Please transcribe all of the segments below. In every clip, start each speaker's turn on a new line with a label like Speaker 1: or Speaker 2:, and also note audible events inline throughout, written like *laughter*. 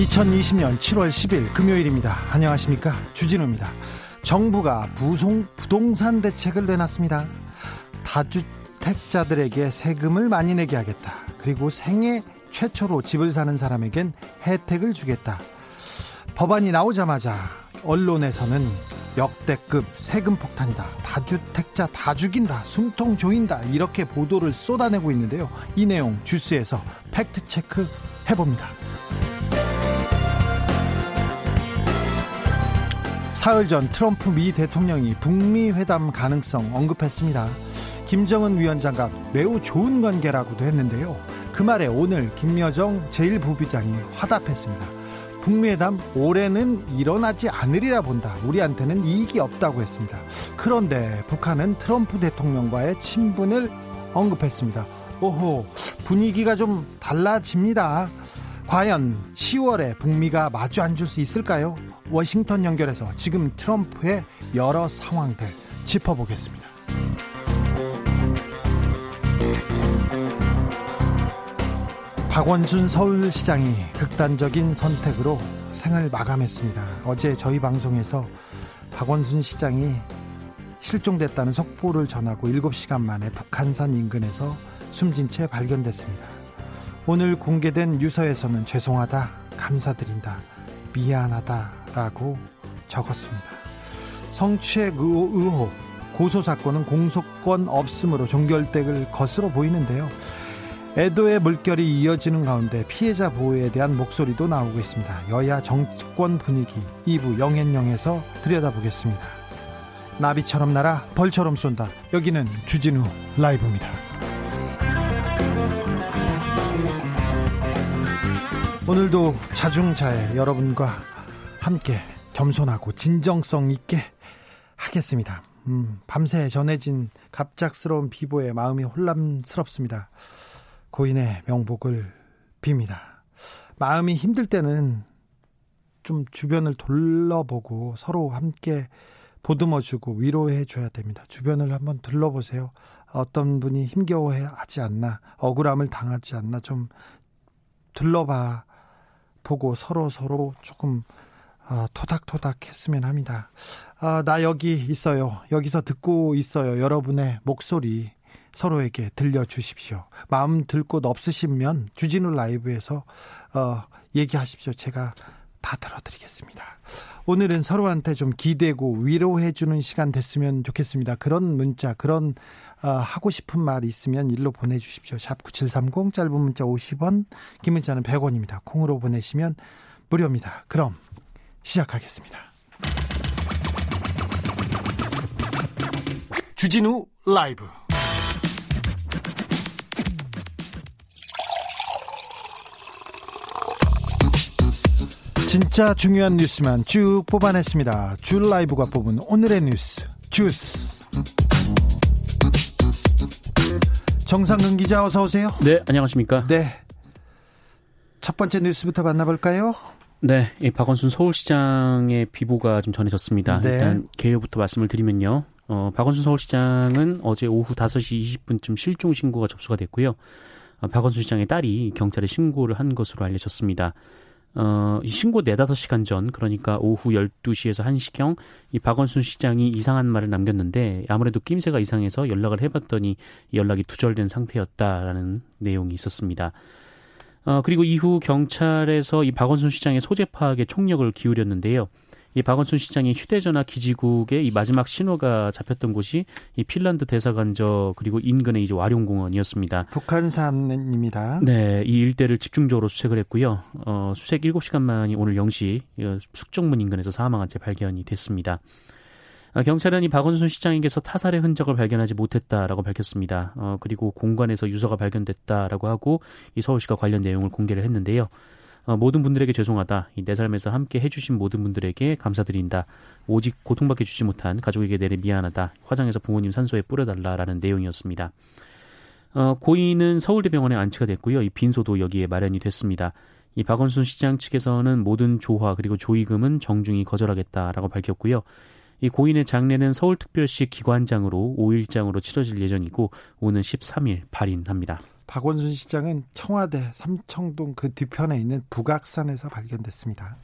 Speaker 1: 2020년 7월 10일 금요일입니다. 안녕하십니까. 주진우입니다. 정부가 부송, 부동산 대책을 내놨습니다. 다주택자들에게 세금을 많이 내게 하겠다. 그리고 생애 최초로 집을 사는 사람에겐 혜택을 주겠다. 법안이 나오자마자 언론에서는 역대급 세금 폭탄이다. 다주택자 다 죽인다. 숨통 조인다. 이렇게 보도를 쏟아내고 있는데요. 이 내용 주스에서 팩트 체크 해봅니다. 사흘 전 트럼프 미 대통령이 북미 회담 가능성 언급했습니다. 김정은 위원장과 매우 좋은 관계라고도 했는데요. 그 말에 오늘 김여정 제1부부장이 화답했습니다. 북미회담 올해는 일어나지 않으리라 본다. 우리한테는 이익이 없다고 했습니다. 그런데 북한은 트럼프 대통령과의 친분을 언급했습니다. 오호, 분위기가 좀 달라집니다. 과연 10월에 북미가 마주 앉을 수 있을까요? 워싱턴 연결해서 지금 트럼프의 여러 상황들 짚어보겠습니다. 박원순 서울시장이 극단적인 선택으로 생을 마감했습니다. 어제 저희 방송에서 박원순 시장이 실종됐다는 속보를 전하고 7시간 만에 북한산 인근에서 숨진 채 발견됐습니다. 오늘 공개된 유서에서는 죄송하다, 감사드린다, 미안하다 라고 적었습니다. 성추행 의혹, 고소 사건은 공소권 없음으로 종결될 것으로 보이는데요. 애도의 물결이 이어지는 가운데 피해자 보호에 대한 목소리도 나오고 있습니다. 여야 정권 분위기 2부 영앤영에서 들여다보겠습니다. 나비처럼 날아 벌처럼 쏜다. 여기는 주진우 라이브입니다. 오늘도 자중자애 여러분과 함께 겸손하고 진정성 있게 하겠습니다. 음, 밤새 전해진 갑작스러운 비보에 마음이 혼란스럽습니다. 고인의 명복을 빕니다. 마음이 힘들 때는 좀 주변을 둘러보고 서로 함께 보듬어주고 위로해줘야 됩니다. 주변을 한번 둘러보세요. 어떤 분이 힘겨워해 하지 않나, 억울함을 당하지 않나 좀 둘러봐 보고 서로 서로 조금 어, 토닥토닥 했으면 합니다. 아, 나 여기 있어요. 여기서 듣고 있어요. 여러분의 목소리 서로에게 들려주십시오. 마음 들 곳 없으시면 주진우 라이브에서 어, 얘기하십시오. 제가 다 들어드리겠습니다. 오늘은 서로한테 좀 기대고 위로해주는 시간 됐으면 좋겠습니다. 그런 문자, 그런 어, 하고 싶은 말 있으면 일로 보내주십시오. 샵 9730 짧은 문자 50원, 긴 문자는 100원입니다. 콩으로 보내시면 무료입니다. 그럼 시작하겠습니다. 주진우 라이브 진짜 중요한 뉴스만 쭉 뽑아냈습니다. 줄 라이브가 뽑은 오늘의 뉴스 주스. 정상근 기자 어서 오세요.
Speaker 2: 네, 안녕하십니까?
Speaker 1: 네. 첫 번째 뉴스부터 만나볼까요?
Speaker 2: 네, 이 박원순 서울시장의 비보가 좀 전해졌습니다. 네. 일단 개요부터 말씀을 드리면요. 어, 박원순 서울시장은 어제 오후 5시 20분쯤 실종 신고가 접수가 됐고요. 어, 박원순 시장의 딸이 경찰에 신고를 한 것으로 알려졌습니다. 어, 신고 네다섯 시간 전, 그러니까 오후 12시에서 1시경, 이 박원순 시장이 이상한 말을 남겼는데, 아무래도 낌새가 이상해서 연락을 해봤더니 연락이 두절된 상태였다라는 내용이 있었습니다. 어, 그리고 이후 경찰에서 이 박원순 시장의 소재 파악에 총력을 기울였는데요. 이 박원순 시장의 휴대전화 기지국의 이 마지막 신호가 잡혔던 곳이 이 핀란드 대사관저 그리고 인근의 이제 와룡공원이었습니다.
Speaker 1: 북한산입니다.
Speaker 2: 네, 이 일대를 집중적으로 수색을 했고요. 어, 수색 7시간 만이 오늘 0시 어, 숙정문 인근에서 사망한 채 발견이 됐습니다. 아, 경찰은 이 박원순 시장에게서 타살의 흔적을 발견하지 못했다라고 밝혔습니다. 어, 그리고 공간에서 유서가 발견됐다라고 하고 이 서울시가 관련 내용을 공개를 했는데요. 어, 모든 분들에게 죄송하다. 이 내 삶에서 함께 해주신 모든 분들에게 감사드린다. 오직 고통받게 주지 못한 가족에게 내내 미안하다. 화장해서 부모님 산소에 뿌려달라라는 내용이었습니다. 어, 고인은 서울대병원에 안치가 됐고요. 이 빈소도 여기에 마련이 됐습니다. 이 박원순 시장 측에서는 모든 조화 그리고 조의금은 정중히 거절하겠다라고 밝혔고요. 이 고인의 장례는 서울특별시 기관장으로 5일장으로 치러질 예정이고 오는 13일 발인합니다.
Speaker 1: 박원순 시장은 청와대 삼청동 그 뒤편에 있는 북악산에서 발견됐습니다.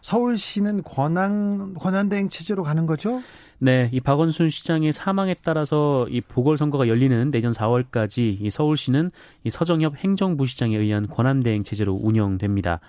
Speaker 1: 서울시는 권한 권한대행 체제로 가는 거죠?
Speaker 2: 네, 이 박원순 시장의 사망에 따라서 이 보궐선거가 열리는 내년 4월까지 이 서울시는 이 서정엽 행정부시장에 의한 권한대행 체제로 운영됩니다.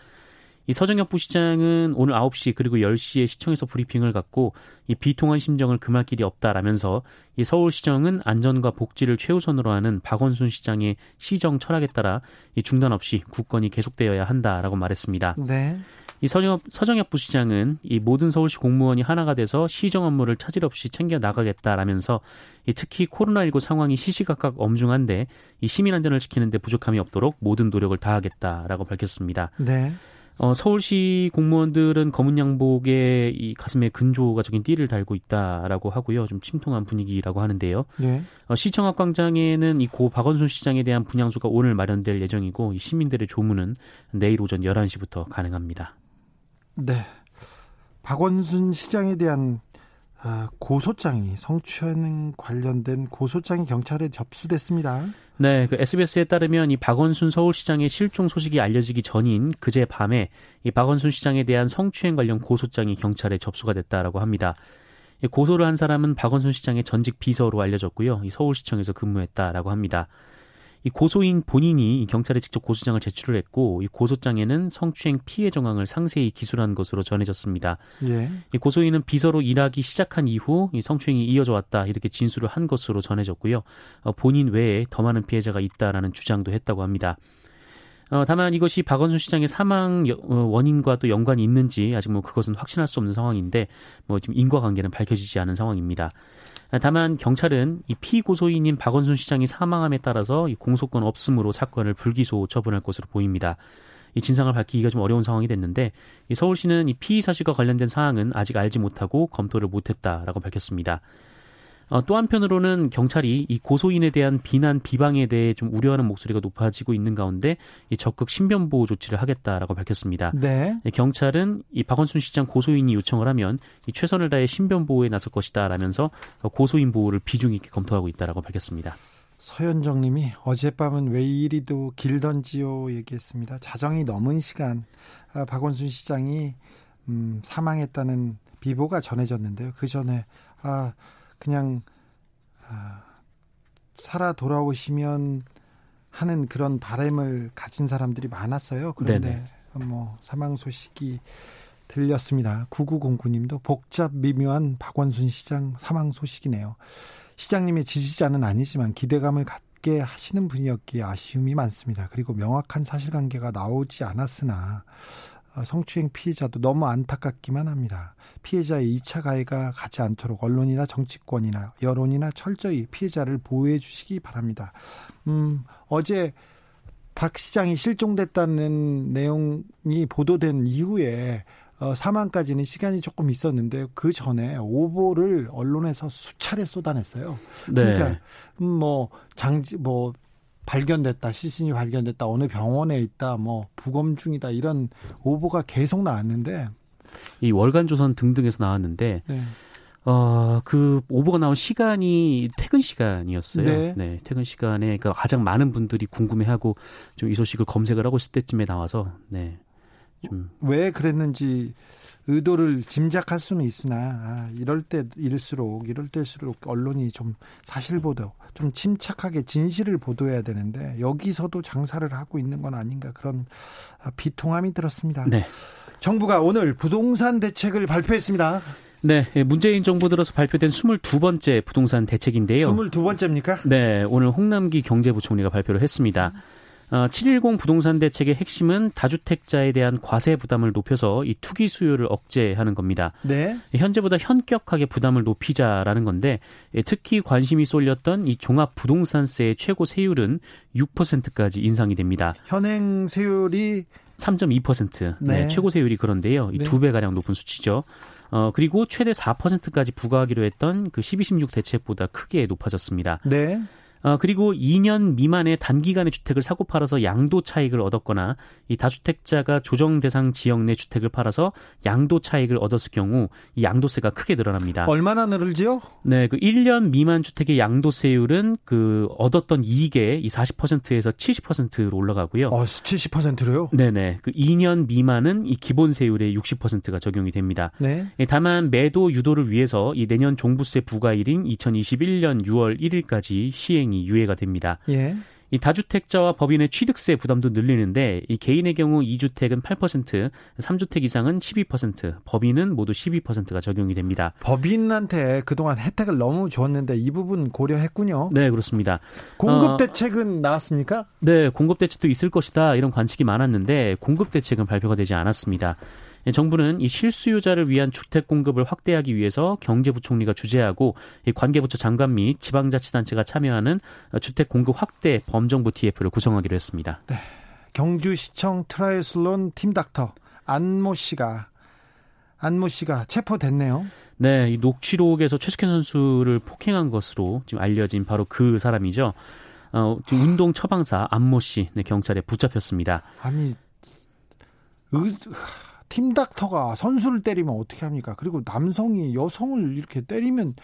Speaker 2: 이 서정엽 부시장은 오늘 9시 그리고 10시에 시청에서 브리핑을 갖고 이 비통한 심정을 금할 길이 없다라면서 이 서울시정은 안전과 복지를 최우선으로 하는 박원순 시장의 시정 철학에 따라 이 중단 없이 국권이 계속되어야 한다라고 말했습니다. 네. 이 서정엽, 서정엽 부시장은 이 모든 서울시 공무원이 하나가 돼서 시정 업무를 차질 없이 챙겨 나가겠다라면서 이 특히 코로나19 상황이 시시각각 엄중한데 이 시민 안전을 지키는데 부족함이 없도록 모든 노력을 다하겠다라고 밝혔습니다. 네. 어, 서울시 공무원들은 검은 양복에 이 가슴에 근조가 적인 띠를 달고 있다라고 하고요. 좀 침통한 분위기라고 하는데요. 네. 어, 시청 앞 광장에는 이 고 박원순 시장에 대한 분향소가 오늘 마련될 예정이고 이 시민들의 조문은 내일 오전 11시부터 가능합니다.
Speaker 1: 네. 박원순 시장에 대한 아, 고소장이 성추행 관련된 고소장이 경찰에 접수됐습니다.
Speaker 2: 네, 그 SBS에 따르면 이 박원순 서울시장의 실종 소식이 알려지기 전인 그제 밤에 이 박원순 시장에 대한 성추행 관련 고소장이 경찰에 접수가 됐다라고 합니다. 고소를 한 사람은 박원순 시장의 전직 비서로 알려졌고요. 이 서울시청에서 근무했다라고 합니다. 이 고소인 본인이 경찰에 직접 고소장을 제출을 했고 이 고소장에는 성추행 피해 정황을 상세히 기술한 것으로 전해졌습니다. 예. 이 고소인은 비서로 일하기 시작한 이후 이 성추행이 이어져 왔다 이렇게 진술을 한 것으로 전해졌고요. 어, 본인 외에 더 많은 피해자가 있다라는 주장도 했다고 합니다. 어, 다만 이것이 박원순 시장의 사망 어, 원인과 또 연관이 있는지 아직 뭐 그것은 확신할 수 없는 상황인데 뭐 지금 인과관계는 밝혀지지 않은 상황입니다. 다만 경찰은 이 피고소인인 박원순 시장이 사망함에 따라서 이 공소권 없음으로 사건을 불기소 처분할 것으로 보입니다. 이 진상을 밝히기가 좀 어려운 상황이 됐는데 이 서울시는 이 피의 사실과 관련된 사항은 아직 알지 못하고 검토를 못했다라고 밝혔습니다. 어, 또 한편으로는 경찰이 이 고소인에 대한 비난 비방에 대해 좀 우려하는 목소리가 높아지고 있는 가운데 이 적극 신변 보호 조치를 하겠다라고 밝혔습니다. 네. 경찰은 이 박원순 시장 고소인이 요청을 하면 이 최선을 다해 신변 보호에 나설 것이다라면서 고소인 보호를 비중 있게 검토하고 있다라고 밝혔습니다.
Speaker 1: 서현정님이 어젯밤은 왜 이리도 길던지요 얘기했습니다. 자정이 넘은 시간 아, 박원순 시장이 음, 사망했다는 비보가 전해졌는데요. 그 전에 아 그냥 아, 살아 돌아오시면 하는 그런 바램을 가진 사람들이 많았어요. 그런데 네네. 뭐 사망 소식이 들렸습니다. 9909님도 복잡 미묘한 박원순 시장 사망 소식이네요. 시장님의 지지자는 아니지만 기대감을 갖게 하시는 분이었기에 아쉬움이 많습니다. 그리고 명확한 사실관계가 나오지 않았으나 어, 성추행 피해자도 너무 안타깝기만 합니다. 피해자의 2차 가해가 가지 않도록 언론이나 정치권이나 여론이나 철저히 피해자를 보호해 주시기 바랍니다. 음, 어제 박 시장이 실종됐다는 내용이 보도된 이후에 어, 사망까지는 시간이 조금 있었는데 그 전에 오보를 언론에서 수차례 쏟아냈어요. 네. 그러니까 음, 뭐 장지 뭐 발견됐다, 시신이 발견됐다, 어느 병원에 있다, 뭐 부검 중이다 이런 오보가 계속 나왔는데
Speaker 2: 이 월간 조선 등등에서 나왔는데 네. 어, 그 오보가 나온 시간이 퇴근 시간이었어요. 네. 네 퇴근 시간에 그 가장 많은 분들이 궁금해하고 좀 이 소식을 검색을 하고 있을 때쯤에 나와서 네.
Speaker 1: 좀 왜 그랬는지 의도를 짐작할 수는 있으나 아, 이럴 때일수록 이럴 때일수록 언론이 좀 사실 보도 좀 침착하게 진실을 보도해야 되는데 여기서도 장사를 하고 있는 건 아닌가 그런 아, 비통함이 들었습니다. 네. 정부가 오늘 부동산 대책을 발표했습니다.
Speaker 2: 네, 예, 문재인 정부 들어서 발표된 22번째 부동산 대책인데요.
Speaker 1: 22번째입니까?
Speaker 2: 네, 오늘 홍남기 경제부총리가 발표를 했습니다. 어, 710 부동산 대책의 핵심은 다주택자에 대한 과세 부담을 높여서 이 투기 수요를 억제하는 겁니다. 네. 현재보다 현격하게 부담을 높이자라는 건데 예, 특히 관심이 쏠렸던 이 종합 부동산세의 최고 세율은 6%까지 인상이 됩니다.
Speaker 1: 현행 세율이
Speaker 2: 3.2%. 네. 네. 최고 세율이 그런데요. 이 두 배 가량 높은 수치죠. 어, 그리고 최대 4%까지 부과하기로 했던 그 12, 16 대책보다 크게 높아졌습니다. 네. 어, 그리고 2년 미만의 단기간의 주택을 사고 팔아서 양도 차익을 얻었거나 이 다주택자가 조정 대상 지역 내 주택을 팔아서 양도 차익을 얻었을 경우 이 양도세가 크게 늘어납니다.
Speaker 1: 얼마나 늘을지요?
Speaker 2: 네, 그 1년 미만 주택의 양도세율은 그 얻었던 이익의 이 40%에서 70%로 올라가고요.
Speaker 1: 어, 70%로요?
Speaker 2: 네, 네. 그 2년 미만은 이 기본 세율의 60%가 적용이 됩니다. 네. 예, 다만 매도 유도를 위해서 이 내년 종부세 부과일인 2021년 6월 1일까지 시행이 조항이 유예가 됩니다. 예. 이 다주택자와 법인의 취득세 부담도 늘리는데 이 개인의 경우 2주택은 8%, 3주택 이상은 12%, 법인은 모두 12%가 적용이 됩니다.
Speaker 1: 법인한테 그동안 혜택을 너무 줬는데 이 부분 고려했군요.
Speaker 2: 네, 그렇습니다.
Speaker 1: 공급 어, 대책은 어, 나왔습니까?
Speaker 2: 네, 공급 대책도 있을 것이다 이런 관측이 많았는데 공급 대책은 발표가 되지 않았습니다. 예, 정부는 이 실수요자를 위한 주택 공급을 확대하기 위해서 경제부총리가 주재하고 관계부처 장관 및 지방자치단체가 참여하는 주택 공급 확대 범정부 TF를 구성하기로 했습니다. 네.
Speaker 1: 경주시청 트라이애슬론 팀 닥터 안모 씨가 안모 씨가 체포됐네요.
Speaker 2: 네, 이 녹취록에서 최숙현 선수를 폭행한 것으로 지금 알려진 바로 그 사람이죠. 어, 지금 운동 처방사 안모 씨 네, 경찰에 붙잡혔습니다.
Speaker 1: 아니, 의, 팀닥터가 선수를 때리면 어떻게 합니까? 그리고 남성이 여성을 이렇게 때리면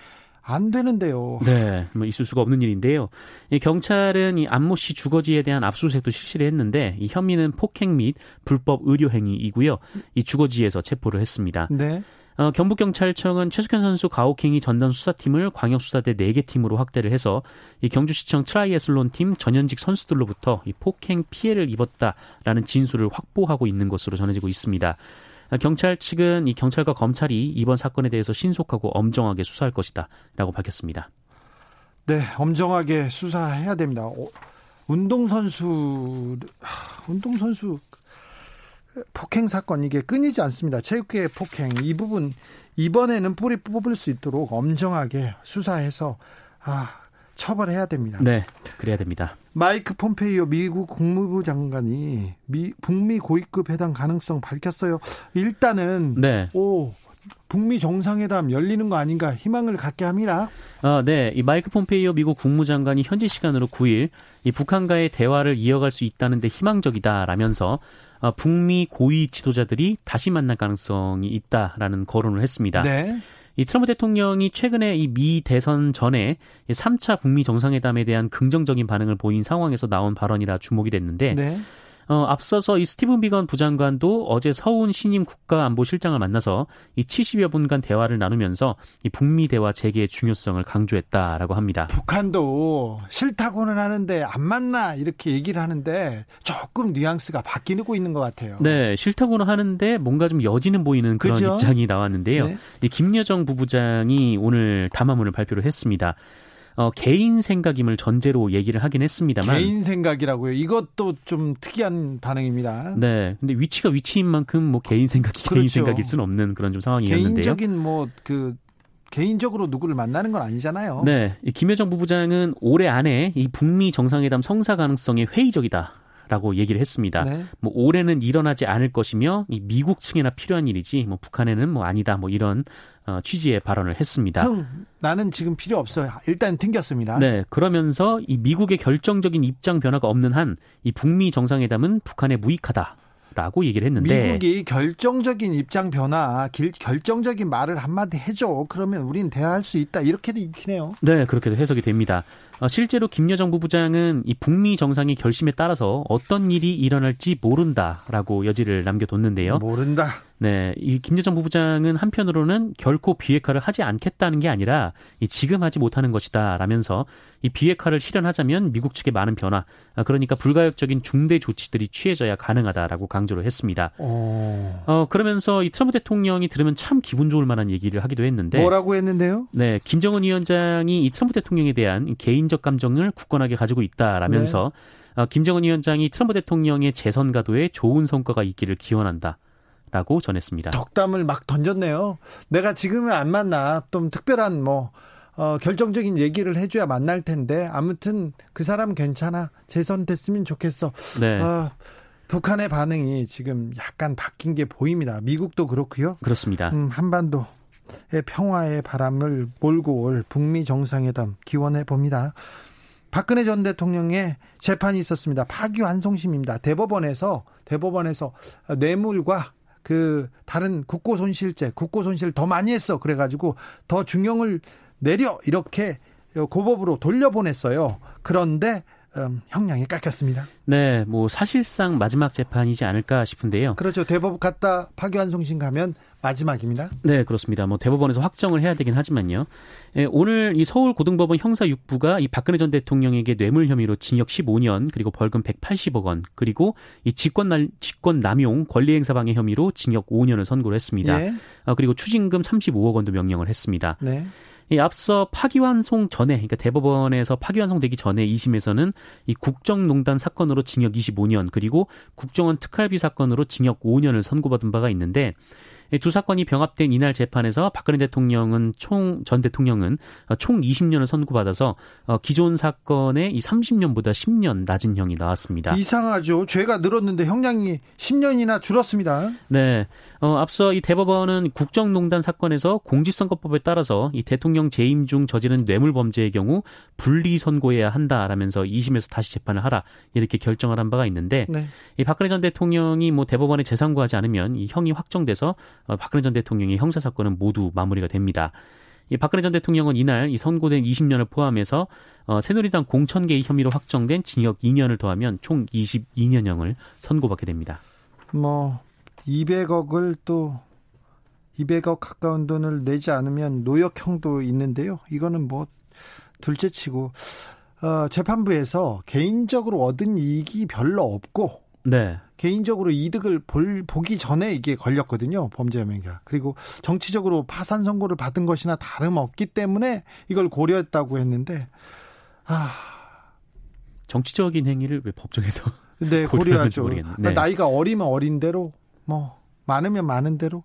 Speaker 1: 안 되는데요.
Speaker 2: 네, 뭐 있을 수가 없는 일인데요. 이 경찰은 이 안모 씨 주거지에 대한 압수수색도 실시를 했는데 이 혐의는 폭행 및 불법 의료 행위이고요. 이 주거지에서 체포를 했습니다. 네. 어, 경북경찰청은 최숙현 선수 가혹행위 전담 수사팀을 광역수사대 4개 팀으로 확대를 해서 이 경주시청 트라이애슬론 팀 전현직 선수들로부터 이 폭행 피해를 입었다라는 진술을 확보하고 있는 것으로 전해지고 있습니다. 어, 경찰 측은 이 경찰과 검찰이 이번 사건에 대해서 신속하고 엄정하게 수사할 것이다라고 밝혔습니다.
Speaker 1: 네, 엄정하게 수사해야 됩니다. 어, 운동선수, 운동선수 폭행 사건 이게 끊이지 않습니다. 체육계 폭행 이 부분 이번에는 뿌리 뽑을 수 있도록 엄정하게 수사해서 아 처벌해야 됩니다.
Speaker 2: 네, 그래야 됩니다.
Speaker 1: 마이크 폼페이오 미국 국무부 장관이 미, 북미 고위급 회담 가능성 밝혔어요. 일단은 네. 오 북미 정상회담 열리는 거 아닌가 희망을 갖게 합니다.
Speaker 2: 아, 네. 이 마이크 폼페이오 미국 국무장관이 현지 시간으로 9일 이 북한과의 대화를 이어갈 수 있다는데 희망적이다라면서 어, 북미 고위 지도자들이 다시 만날 가능성이 있다라는 거론을 했습니다. 네. 이 트럼프 대통령이 최근에 이 미 대선 전에 3차 북미 정상회담에 대한 긍정적인 반응을 보인 상황에서 나온 발언이라 주목이 됐는데 네. 어, 앞서서 이 스티븐 비건 부장관도 어제 서훈 신임 국가안보실장을 만나서 이 70여 분간 대화를 나누면서 이 북미 대화 재개의 중요성을 강조했다라고 합니다.
Speaker 1: 북한도 싫다고는 하는데 안 만나 이렇게 얘기를 하는데 조금 뉘앙스가 바뀌고 있는 것 같아요.
Speaker 2: 네, 싫다고는 하는데 뭔가 좀 여지는 보이는 그런 그죠? 입장이 나왔는데요. 네. 이 김여정 부부장이 오늘 담화문을 발표를 했습니다. 어, 개인 생각임을 전제로 얘기를 하긴 했습니다만
Speaker 1: 개인 생각이라고요. 이것도 좀 특이한 반응입니다.
Speaker 2: 네. 근데 위치가 위치인 만큼 뭐 개인 생각이 그렇죠. 개인 생각일 수는 없는 그런 좀 상황이었는데요.
Speaker 1: 개인적인 뭐그 개인적으로 누구를 만나는 건 아니잖아요.
Speaker 2: 네. 김여정 부부장은 올해 안에 이 북미 정상회담 성사 가능성이 회의적이다. 라고 얘기를 했습니다. 네. 뭐 올해는 일어나지 않을 것이며 이 미국 측에나 필요한 일이지 뭐 북한에는 뭐 아니다 뭐 이런 어, 취지의 발언을 했습니다.
Speaker 1: 형, 나는 지금 필요 없어요. 일단 튕겼습니다.
Speaker 2: 네, 그러면서 이 미국의 결정적인 입장 변화가 없는 한 이 북미 정상회담은 북한에 무익하다. 라고 얘기를 했는데
Speaker 1: 미국이 결정적인 입장 변화, 길, 결정적인 말을 한마디 해줘. 그러면 우린 대화할 수 있다. 이렇게도 읽히네요.
Speaker 2: 네, 그렇게도 해석이 됩니다. 어, 실제로 김여정 부부장은 이 북미 정상의 결심에 따라서 어떤 일이 일어날지 모른다라고 여지를 남겨뒀는데요.
Speaker 1: 모른다.
Speaker 2: 네, 이 김여정 부부장은 한편으로는 결코 비핵화를 하지 않겠다는 게 아니라 이 지금 하지 못하는 것이다라면서 이 비핵화를 실현하자면 미국 측의 많은 변화, 아, 그러니까 불가역적인 중대 조치들이 취해져야 가능하다라고 강조를 했습니다. 오. 어. 어 그러면서 이 트럼프 대통령이 들으면 참 기분 좋을 만한 얘기를 하기도 했는데
Speaker 1: 뭐라고 했는데요?
Speaker 2: 네, 김정은 위원장이 이 트럼프 대통령에 대한 개인 적 감정을 굳건하게 가지고 있다라면서 네. 어, 김정은 위원장이 트럼프 대통령의 재선 가도에 좋은 성과가 있기를 기원한다. 라고 전했습니다.
Speaker 1: 덕담을 막 던졌네요. 내가 지금은 안 만나. 좀 특별한 뭐 어, 결정적인 얘기를 해줘야 만날 텐데 아무튼 그 사람 괜찮아 재선됐으면 좋겠어. 네. 어, 북한의 반응이 지금 약간 바뀐 게 보입니다. 미국도 그렇고요.
Speaker 2: 그렇습니다.
Speaker 1: 음, 한반도의 평화의 바람을 몰고 올 북미 정상회담 기원해 봅니다. 박근혜 전 대통령의 재판이 있었습니다. 파기환송심입니다. 대법원에서 대법원에서 뇌물과 그 다른 국고 손실죄, 국고 손실 더 많이 했어. 그래가지고 더 중형을 내려 이렇게 고법으로 돌려보냈어요. 그런데 음, 형량이 깎였습니다.
Speaker 2: 네, 뭐 사실상 마지막 재판이지 않을까 싶은데요.
Speaker 1: 그렇죠. 대법 갔다 파기환송심 가면 마지막입니다.
Speaker 2: 네, 그렇습니다. 뭐 대법원에서 확정을 해야 되긴 하지만요. 예, 오늘 이 서울 고등법원 형사 6부가 이 박근혜 전 대통령에게 뇌물 혐의로 징역 15년 그리고 벌금 180억 원 그리고 이 직권 날 직권 남용 권리행사 방해 혐의로 징역 5년을 선고를 했습니다. 예. 아, 그리고 추징금 35억 원도 명령을 했습니다. 네. 이 앞서 파기환송 전에 그러니까 대법원에서 파기환송되기 전에 2심에서는 이 국정농단 사건으로 징역 25년 그리고 국정원 특활비 사건으로 징역 5년을 선고받은 바가 있는데 두 사건이 병합된 이날 재판에서 박근혜 대통령은 총 전 대통령은 총 20년을 선고받아서 어, 기존 사건의 이 30년보다 10년 낮은 형이 나왔습니다.
Speaker 1: 이상하죠. 죄가 늘었는데 형량이 10년이나 줄었습니다.
Speaker 2: 네. 어, 앞서 이 대법원은 국정농단 사건에서 공직선거법에 따라서 이 대통령 재임 중 저지른 뇌물 범죄의 경우 분리 선고해야 한다라면서 2심에서 다시 재판을 하라 이렇게 결정을 한 바가 있는데 네. 이 박근혜 전 대통령이 뭐 대법원에 재상고하지 않으면 이 형이 확정돼서 어, 박근혜 전 대통령의 형사 사건은 모두 마무리가 됩니다. 이 박근혜 전 대통령은 이날 이 선고된 20년을 포함해서 어, 새누리당 공천 개의 혐의로 확정된 징역 2년을 더하면 총 22년형을 선고받게 됩니다.
Speaker 1: 뭐 200억을 또 200억 가까운 돈을 내지 않으면 노역형도 있는데요. 이거는 뭐 둘째치고 어, 재판부에서 개인적으로 얻은 이익이 별로 없고 네. 개인적으로 이득을 볼, 보기 전에 이게 걸렸거든요. 범죄 혐의가. 그리고 정치적으로 파산 선고를 받은 것이나 다름없기 때문에 이걸 고려했다고 했는데 아
Speaker 2: 정치적인 행위를 왜 법정에서
Speaker 1: 네, *laughs* 고려하죠. 네. 나이가 어리면 어린 대로 뭐 많으면 많은 대로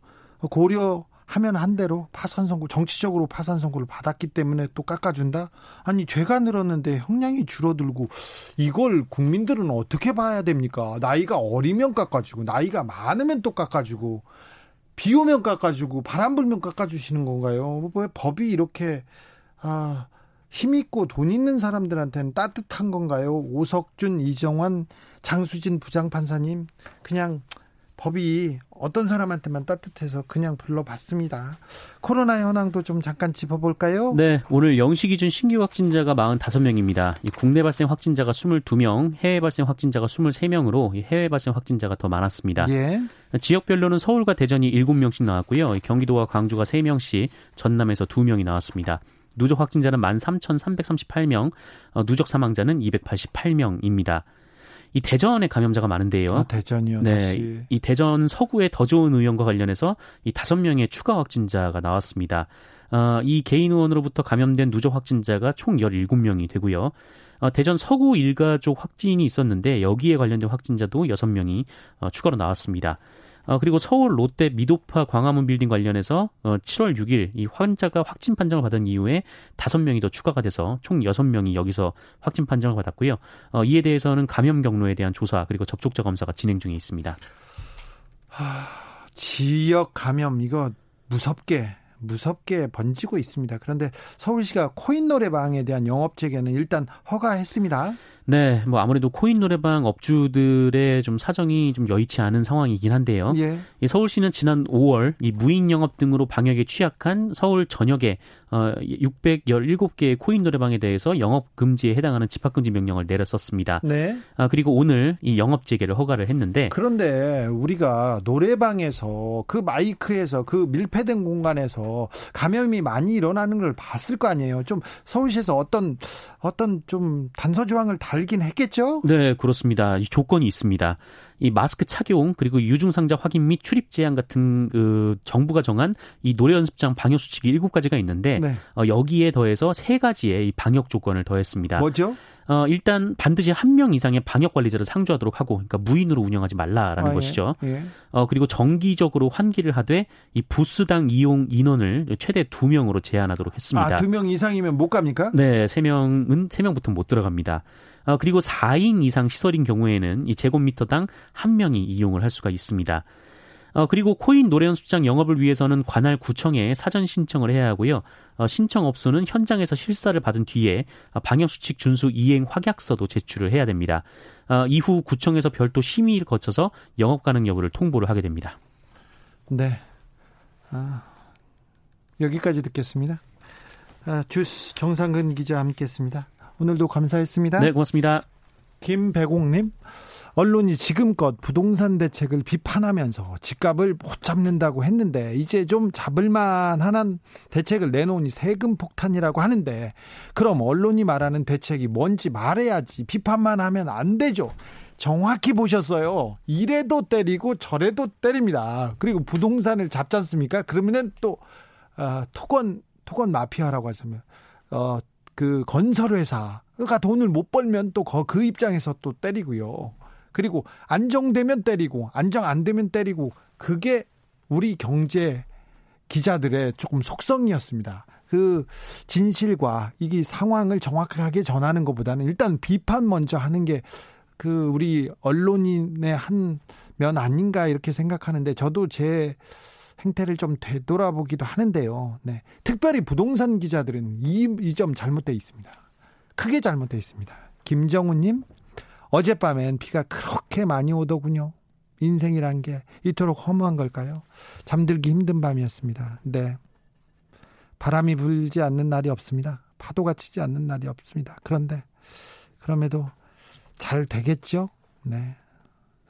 Speaker 1: 고려 하면 한 대로 파산 선고 정치적으로 파산 선고를 받았기 때문에 또 깎아준다? 아니 죄가 늘었는데 형량이 줄어들고 이걸 국민들은 어떻게 봐야 됩니까? 나이가 어리면 깎아주고 나이가 많으면 또 깎아주고 비 오면 깎아주고 바람 불면 깎아주시는 건가요? 왜 법이 이렇게 아, 힘 있고 돈 있는 사람들한테는 따뜻한 건가요? 오석준, 이정환, 장수진 부장판사님 그냥 법이 어떤 사람한테만 따뜻해서 그냥 불러봤습니다. 코로나 현황도 좀 잠깐 짚어볼까요?
Speaker 2: 네, 오늘 영시 기준 신규 확진자가 45명입니다. 국내 발생 확진자가 22명, 해외 발생 확진자가 23명으로 해외 발생 확진자가 더 많았습니다. 예. 지역별로는 서울과 대전이 7명씩 나왔고요. 경기도와 광주가 3명씩, 전남에서 2명이 나왔습니다. 누적 확진자는 13,338명, 어, 누적 사망자는 288명입니다. 이 대전에 감염자가 많은데요. 아,
Speaker 1: 대전이요. 네, 다시.
Speaker 2: 이 대전 서구의 더 좋은 의원과 관련해서 이 다섯 명의 추가 확진자가 나왔습니다. 어, 이 개인 의원으로부터 감염된 누적 확진자가 총 17명이 되고요. 어, 대전 서구 일가족 확진이 있었는데 여기에 관련된 확진자도 6명이 어, 추가로 나왔습니다. 어, 그리고 서울 롯데 미도파 광화문 빌딩 관련해서 어, 7월 6일 이 환자가 확진 판정을 받은 이후에 5명이 더 추가가 돼서 총 6명이 여기서 확진 판정을 받았고요. 어, 이에 대해서는 감염 경로에 대한 조사 그리고 접촉자 검사가 진행 중에 있습니다.
Speaker 1: 하, 지역 감염 이거 무섭게 무섭게 번지고 있습니다. 그런데 서울시가 코인 노래방에 대한 영업 재개는 일단 허가했습니다.
Speaker 2: 네, 뭐 아무래도 코인 노래방 업주들의 좀 사정이 좀 여의치 않은 상황이긴 한데요. 예. 서울시는 지난 5월 이 무인 영업 등으로 방역에 취약한 서울 전역에 어 617개의 코인 노래방에 대해서 영업 금지에 해당하는 집합 금지 명령을 내렸었습니다. 네. 아 그리고 오늘 이 영업 재개를 허가를 했는데
Speaker 1: 그런데 우리가 노래방에서 그 마이크에서 그 밀폐된 공간에서 감염이 많이 일어나는 걸 봤을 거 아니에요. 좀 서울시에서 어떤 어떤 좀 단서 조항을 달긴 했겠죠?
Speaker 2: 네, 그렇습니다. 조건이 있습니다. 이 마스크 착용 그리고 유증상자 확인 및 출입 제한 같은 그 정부가 정한 이 노래 연습장 방역 수칙이 일곱 가지가 있는데 네. 어, 여기에 더해서 세 가지의 이 방역 조건을 더했습니다.
Speaker 1: 뭐죠?
Speaker 2: 어, 일단 반드시 한 명 이상의 방역 관리자를 상주하도록 하고, 그러니까 무인으로 운영하지 말라라는 아, 예. 것이죠. 예. 어, 그리고 정기적으로 환기를 하되 이 부스당 이용 인원을 최대 두 명으로 제한하도록 했습니다.
Speaker 1: 아, 두 명 이상이면 못 갑니까?
Speaker 2: 네, 세 명은 세 명부터 못 들어갑니다. 어, 그리고 4인 이상 시설인 경우에는 이 제곱미터당 한 명이 이용을 할 수가 있습니다. 어, 그리고 코인 노래 연습장 영업을 위해서는 관할 구청에 사전 신청을 해야 하고요. 어, 신청 업소는 현장에서 실사를 받은 뒤에 방역수칙 준수 이행 확약서도 제출을 해야 됩니다. 어, 이후 구청에서 별도 심의를 거쳐서 영업 가능 여부를 통보를 하게 됩니다.
Speaker 1: 네. 아, 여기까지 듣겠습니다. 아, 주스 정상근 기자 함께했습니다. 오늘도 감사했습니다.
Speaker 2: 네, 고맙습니다.
Speaker 1: 김배공님, 언론이 지금껏 부동산 대책을 비판하면서 집값을 못 잡는다고 했는데 이제 좀 잡을만 한 대책을 내놓으니 세금 폭탄이라고 하는데 그럼 언론이 말하는 대책이 뭔지 말해야지 비판만 하면 안 되죠. 정확히 보셨어요. 이래도 때리고 저래도 때립니다. 그리고 부동산을 잡지 않습니까? 그러면은 또 어, 토건 토건 마피아라고 하시면 어, 그 건설회사가 돈을 못 벌면 또 그 입장에서 또 때리고요. 그리고 안정되면 때리고 안정 안 되면 때리고 그게 우리 경제 기자들의 조금 속성이었습니다. 그 진실과 이게 상황을 정확하게 전하는 것보다는 일단 비판 먼저 하는 게 그 우리 언론인의 한 면 아닌가 이렇게 생각하는데 저도 제 행태를 좀 되돌아보기도 하는데요. 네. 특별히 부동산 기자들은 이, 이 점 잘못되어 있습니다. 크게 잘못되어 있습니다. 김정우님, 어젯밤엔 비가 그렇게 많이 오더군요. 인생이란 게 이토록 허무한 걸까요? 잠들기 힘든 밤이었습니다. 네. 바람이 불지 않는 날이 없습니다. 파도가 치지 않는 날이 없습니다. 그런데, 그럼에도 잘 되겠죠? 네.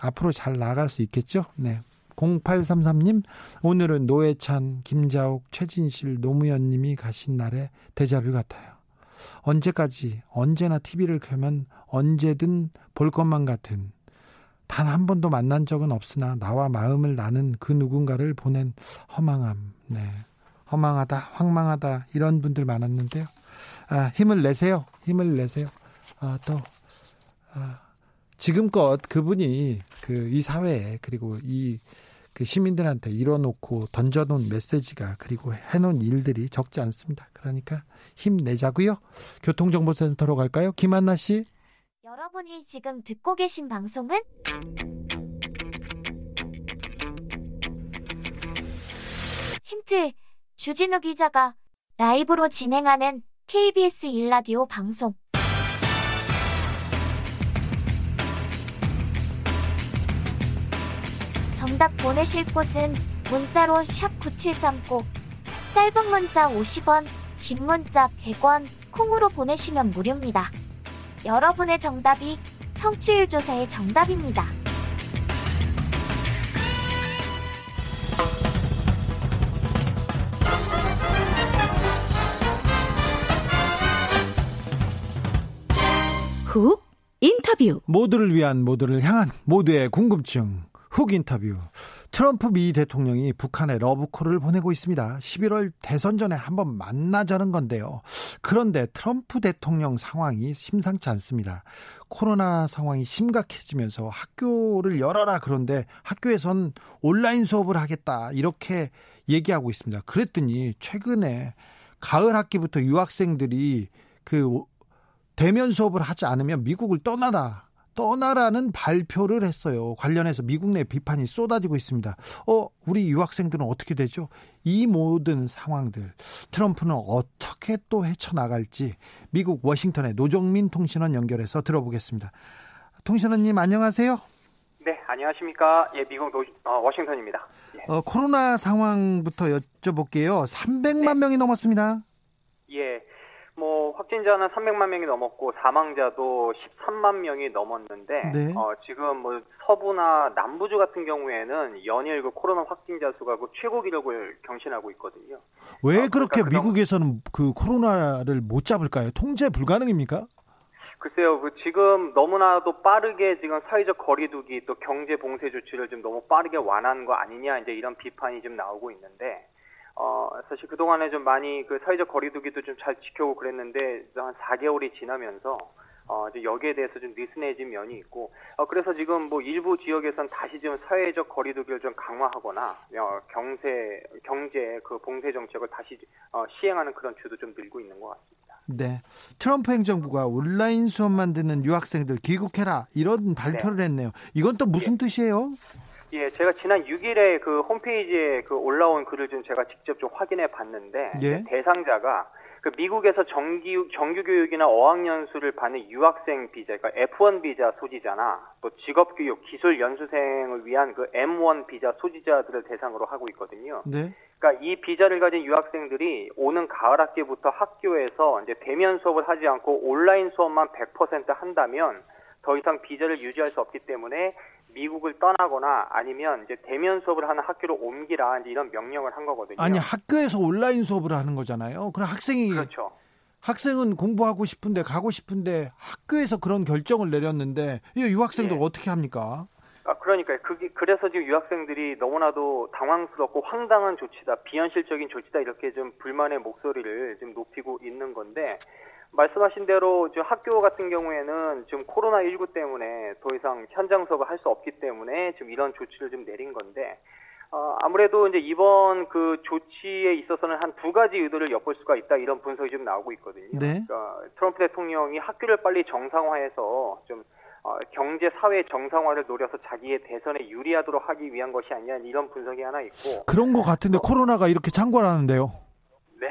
Speaker 1: 앞으로 잘 나갈 수 있겠죠? 네. 0833님, 오늘은 노회찬, 김자옥, 최진실, 노무현 님이 가신 날에 데자뷰 같아요. 언제까지, 언제나 TV를 켜면 언제든 볼 것만 같은 단 한 번도 만난 적은 없으나 나와 마음을 나는 그 누군가를 보낸 허망함. 네. 허망하다, 황망하다, 이런 분들 많았는데요. 아, 힘을 내세요. 힘을 내세요. 아, 또, 아, 지금껏 그분이 그 이 사회에 그리고 이 그 시민들한테 이뤄놓고 던져놓은 메시지가 그리고 해놓은 일들이 적지 않습니다. 그러니까 힘내자고요. 교통정보센터로 갈까요? 김한나 씨.
Speaker 3: 여러분이 지금 듣고 계신 방송은 힌트 주진우 기자가 라이브로 진행하는 KBS 일라디오 방송 정답 보내실 곳은 문자로 샵 9730, 짧은 문자 50원, 긴 문자 100원, 콩으로 보내시면 무료입니다. 여러분의 정답이 청취율 조사의 정답입니다.
Speaker 1: 훅 인터뷰 모두를 위한 모두를 향한 모두의 궁금증 훅 인터뷰. 트럼프 미 대통령이 북한에 러브콜을 보내고 있습니다. 11월 대선 전에 한번 만나자는 건데요. 그런데 트럼프 대통령 상황이 심상치 않습니다. 코로나 상황이 심각해지면서 학교를 열어라 그런데 학교에선 온라인 수업을 하겠다 이렇게 얘기하고 있습니다. 그랬더니 최근에 가을 학기부터 유학생들이 그 대면 수업을 하지 않으면 미국을 떠나다 떠나라는 발표를 했어요. 관련해서 미국 내 비판이 쏟아지고 있습니다. 어, 우리 유학생들은 어떻게 되죠? 이 모든 상황들 트럼프는 어떻게 또 헤쳐나갈지 미국 워싱턴의 노정민 통신원 연결해서 들어보겠습니다. 통신원님 안녕하세요.
Speaker 4: 네, 안녕하십니까? 예, 미국 노, 어, 워싱턴입니다.
Speaker 1: 예. 어, 코로나 상황부터 여쭤볼게요. 300만 네. 명이 넘었습니다.
Speaker 4: 예. 뭐 확진자는 300만 명이 넘었고 사망자도 13만 명이 넘었는데 네. 어, 지금 뭐 서부나 남부주 같은 경우에는 연일 그 코로나 확진자 수가 그 최고 기록을 경신하고 있거든요.
Speaker 1: 왜 어, 그렇게 그러니까 미국에서는 그 코로나를 못 잡을까요? 통제 불가능입니까?
Speaker 4: 글쎄요, 그 지금 너무나도 빠르게 지금 사회적 거리두기 또 경제 봉쇄 조치를 좀 너무 빠르게 완화한 거 아니냐 이제 이런 비판이 좀 나오고 있는데 어, 사실 그동안에 좀 많이 그 사회적 거리두기도 좀 잘 지켜오고 그랬는데 한 4개월이 지나면서 어, 이제 여기에 대해서 좀 느슨해진 면이 있고, 어, 그래서 지금 뭐 일부 지역에선 다시 좀 사회적 거리두기를 좀 강화하거나, 어, 경제, 경제 그 봉쇄 정책을 다시 어, 시행하는 그런 주도 좀 늘고 있는 것 같습니다.
Speaker 1: 네. 트럼프 행정부가 온라인 수업만 듣는 유학생들 귀국해라 이런 발표를 네. 했네요. 이건 또 무슨 예. 뜻이에요?
Speaker 4: 예, 제가 지난 6일에 그 홈페이지에 그 올라온 글을 좀 제가 직접 좀 확인해 봤는데 예? 대상자가 그 미국에서 정기 정규 교육이나 어학연수를 받는 유학생 비자, 그러니까 F1 비자 소지자나 또 직업 교육, 기술 연수생을 위한 그 M1 비자 소지자들을 대상으로 하고 있거든요. 네. 그러니까 이 비자를 가진 유학생들이 오는 가을 학기부터 학교에서 이제 대면 수업을 하지 않고 온라인 수업만 100% 한다면 더 이상 비자를 유지할 수 없기 때문에 미국을 떠나거나 아니면 이제 대면 수업을 하는 학교로 옮기라 이제 이런 명령을 한 거거든요.
Speaker 1: 아니 학교에서 온라인 수업을 하는 거잖아요. 그럼 학생이
Speaker 4: 그렇죠.
Speaker 1: 학생은 공부하고 싶은데 가고 싶은데 학교에서 그런 결정을 내렸는데 이 유학생들 예. 어떻게 합니까?
Speaker 4: 아, 그러니까 그게 그래서 지금 유학생들이 너무나도 당황스럽고 황당한 조치다, 비현실적인 조치다 이렇게 좀 불만의 목소리를 좀 높이고 있는 건데 말씀하신 대로 지금 학교 같은 경우에는 지금 코로나 19 때문에 더 이상 현장 수업을 할 수 없기 때문에 지금 이런 조치를 좀 내린 건데 어, 아무래도 이제 이번 그 조치에 있어서는 한 두 가지 의도를 엿볼 수가 있다 이런 분석이 좀 나오고 있거든요. 네. 그러니까 트럼프 대통령이 학교를 빨리 정상화해서 좀 어, 경제 사회 정상화를 노려서 자기의 대선에 유리하도록 하기 위한 것이 아니냐 이런 분석이 하나 있고
Speaker 1: 그런 것 같은데 어, 코로나가 이렇게 창궐하는데요.
Speaker 4: 네.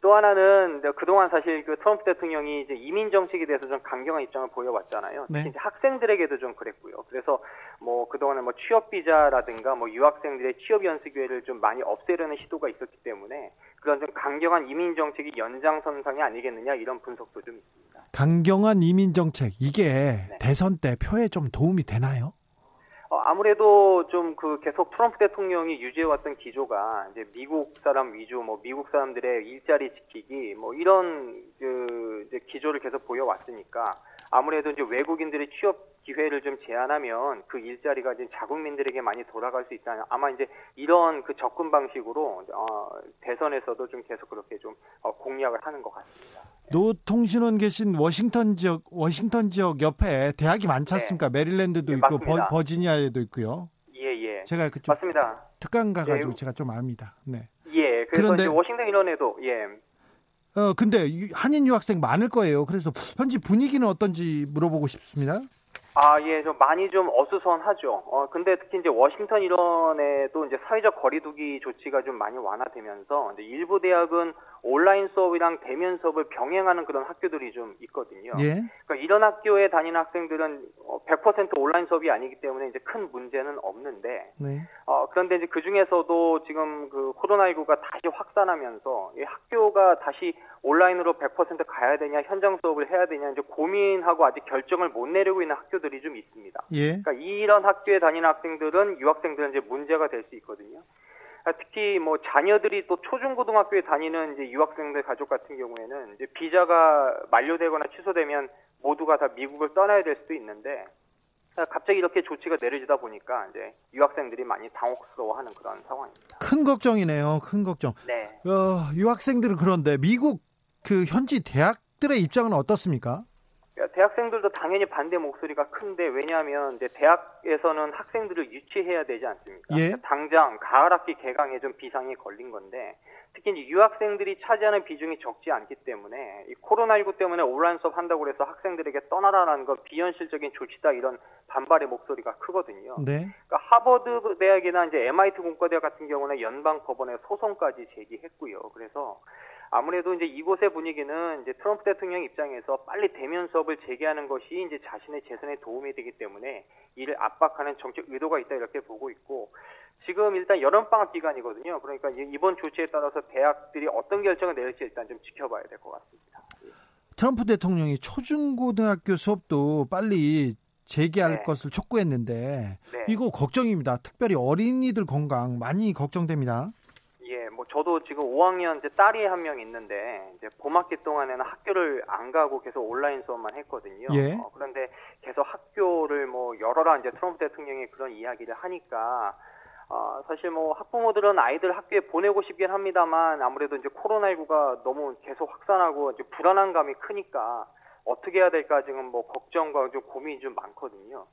Speaker 4: 또 하나는 그동안 사실 그 트럼프 대통령이 이제 이민 정책에 대해서 좀 강경한 입장을 보여왔잖아요. 네. 이제 학생들에게도 좀 그랬고요. 그래서 뭐 그동안에 뭐 취업 비자라든가 뭐 유학생들의 취업 연수 기회를 좀 많이 없애려는 시도가 있었기 때문에 그런 좀 강경한 이민 정책이 연장선상이 아니겠느냐 이런 분석도 좀 있습니다.
Speaker 1: 강경한 이민 정책 이게 네. 대선 때 표에 좀 도움이 되나요?
Speaker 4: 어, 아무래도 좀 그 계속 트럼프 대통령이 유지해왔던 기조가 이제 미국 사람 위주, 뭐 미국 사람들의 일자리 지키기, 뭐 이런 그 이제 기조를 계속 보여왔으니까 아무래도 이제 외국인들의 취업 기회를 좀 제한하면 그 일자리가 이제 자국민들에게 많이 돌아갈 수 있다. 아마 이제 이런 그 접근 방식으로 어, 대선에서도 좀 계속 그렇게 좀 어, 공약을 하는 것 같습니다.
Speaker 1: 노통신원 계신 워싱턴 지역 워싱턴 지역 옆에 대학이 많지 네. 않습니까? 네. 메릴랜드도 네, 있고 버, 버지니아에도 있고요.
Speaker 4: 예, 예.
Speaker 1: 제가 그쪽
Speaker 4: 맞습니다.
Speaker 1: 특강 가가지고 네. 제가 좀 압니다. 네.
Speaker 4: 예. 그런데 워싱턴 일원에도 예.
Speaker 1: 어 근데 한인 유학생 많을 거예요. 그래서 현지 분위기는 어떤지 물어보고 싶습니다.
Speaker 4: 아, 예, 좀 많이 좀 어수선하죠. 어, 근데 특히 이제 워싱턴 일원에도 이제 사회적 거리두기 조치가 좀 많이 완화되면서 이제 일부 대학은 온라인 수업이랑 대면 수업을 병행하는 그런 학교들이 좀 있거든요. 예. 그러니까 이런 학교에 다니는 학생들은 100% 어, 온라인 수업이 아니기 때문에 이제 큰 문제는 없는데, 네. 어, 그런데 이제 그 중에서도 지금 그 코로나19가 다시 확산하면서 이 학교가 다시 온라인으로 100% 가야 되냐, 현장 수업을 해야 되냐 이제 고민하고 아직 결정을 못 내리고 있는 학교들이 좀 있습니다. 예. 그러니까 이런 학교에 다니는 학생들은 유학생들은 이제 문제가 될 수 있거든요. 아, 특히 뭐 자녀들이 또 초중고등학교에 다니는 이제 유학생들 가족 같은 경우에는 이제 비자가 만료되거나 취소되면 모두가 다 미국을 떠나야 될 수도 있는데 아, 갑자기 이렇게 조치가 내려지다 보니까 이제 유학생들이 많이 당혹스러워하는 그런 상황입니다.
Speaker 1: 큰 걱정이네요. 큰 걱정. 네. 어, 유학생들은 그런데 미국 그 현지 대학들의 입장은 어떻습니까?
Speaker 4: 대학생들도 당연히 반대 목소리가 큰데 왜냐하면 이제 대학에서는 학생들을 유치해야 되지 않습니까? 예? 당장 가을 학기 개강에 좀 비상이 걸린 건데 특히 이제 유학생들이 차지하는 비중이 적지 않기 때문에 이 코로나19 때문에 온라인 수업 한다고 해서 학생들에게 떠나라는 건 비현실적인 조치다 이런 반발의 목소리가 크거든요. 네. 그러니까 하버드 대학이나 이제 MIT 공과대학 같은 경우는 연방 법원에 소송까지 제기했고요. 그래서 아무래도 이제 이곳의 분위기는 이제 트럼프 대통령 입장에서 빨리 대면 수업을 재개하는 것이 이제 자신의 재선에 도움이 되기 때문에 이를 압박하는 정책 의도가 있다 이렇게 보고 있고 지금 일단 여름방학 기간이거든요. 그러니까 이번 조치에 따라서 대학들이 어떤 결정을 내릴지 일단 좀 지켜봐야 될 것 같습니다.
Speaker 1: 트럼프 대통령이 초중고등학교 수업도 빨리 재개할 네. 것을 촉구했는데 네. 이거 걱정입니다. 특별히 어린이들 건강 많이 걱정됩니다.
Speaker 4: 저도 지금 5학년 이제 딸이 한 명 있는데 이제 봄학기 동안에는 학교를 안 가고 계속 온라인 수업만 했거든요. 예. 어, 그런데 계속 학교를 뭐 열어라 이제 트럼프 대통령이 그런 이야기를 하니까 어, 사실 뭐 학부모들은 아이들 학교에 보내고 싶긴 합니다만 아무래도 이제 코로나19가 너무 계속 확산하고 이제 불안한 감이 크니까 어떻게 해야 될까 지금 뭐 걱정과 좀 고민이 좀 많거든요.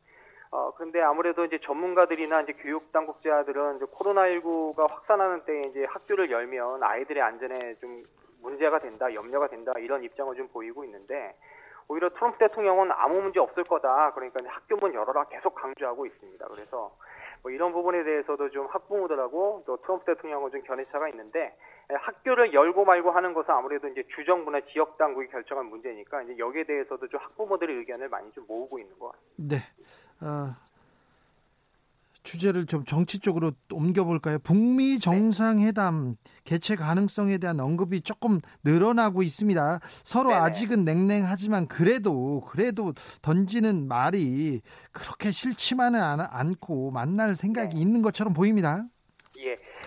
Speaker 4: 어, 그런데 아무래도 이제 전문가들이나 이제 교육 당국자들은 이제 코로나19가 확산하는 때 이제 학교를 열면 아이들의 안전에 좀 문제가 된다, 염려가 된다 이런 입장을 좀 보이고 있는데 오히려 트럼프 대통령은 아무 문제 없을 거다. 그러니까 학교 문 열어라 계속 강조하고 있습니다. 그래서 뭐 이런 부분에 대해서도 좀 학부모들하고 또 트럼프 대통령은 좀 견해차가 있는데 학교를 열고 말고 하는 것은 아무래도 이제 주정부나 지역 당국이 결정한 문제니까 이제 여기에 대해서도 좀 학부모들의 의견을 많이 좀 모으고 있는 것 같습니다.
Speaker 1: 네. 어, 주제를 좀 정치 쪽으로 옮겨볼까요? 북미 정상회담 개최 가능성에 대한 언급이 조금 늘어나고 있습니다. 서로 네네. 아직은 냉랭하지만 그래도 그래도 던지는 말이 그렇게 싫지만은 않고 만날 생각이 네. 있는 것처럼 보입니다.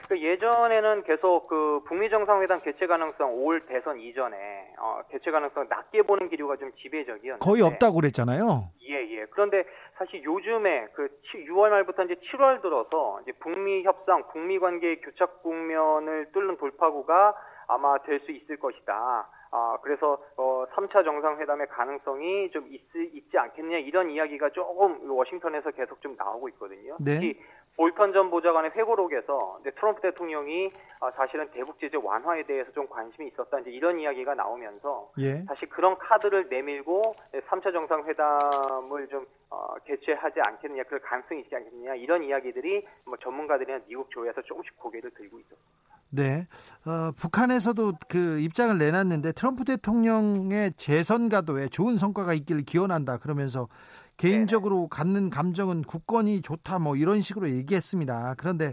Speaker 4: 예. 그 예전에는 계속 그 북미 정상회담 개최 가능성 올 대선 이전에 어, 개최 가능성 낮게 보는 기류가 좀 지배적이었는데
Speaker 1: 거의 없다고 그랬잖아요.
Speaker 4: 예, 예. 그런데 사실 요즘에 그 6월 말부터 이제 7월 들어서 이제 북미 협상, 북미 관계 교착 국면을 뚫는 돌파구가 아마 될 수 있을 것이다. 아, 그래서 어 3차 정상회담의 가능성이 좀 있, 있지 않겠냐 이런 이야기가 조금 워싱턴에서 계속 좀 나오고 있거든요. 네. 특히 볼턴 전 보좌관의 회고록에서 이제 트럼프 대통령이 아, 사실은 대북 제재 완화에 대해서 좀 관심이 있었다 이제 이런 이야기가 나오면서 예. 다시 그런 카드를 내밀고 3차 정상회담을 좀 어, 개최하지 않겠느냐 그럴 가능성이 있지 않겠느냐 이런 이야기들이 뭐 전문가들이나 미국 조회에서 조금씩 고개를 들고 있었습니다.
Speaker 1: 네, 어, 북한에서도 그 입장을 내놨는데 트럼프 대통령의 재선 가도에 좋은 성과가 있기를 기원한다 그러면서 개인적으로 갖는 감정은 국권이 좋다 뭐 이런 식으로 얘기했습니다. 그런데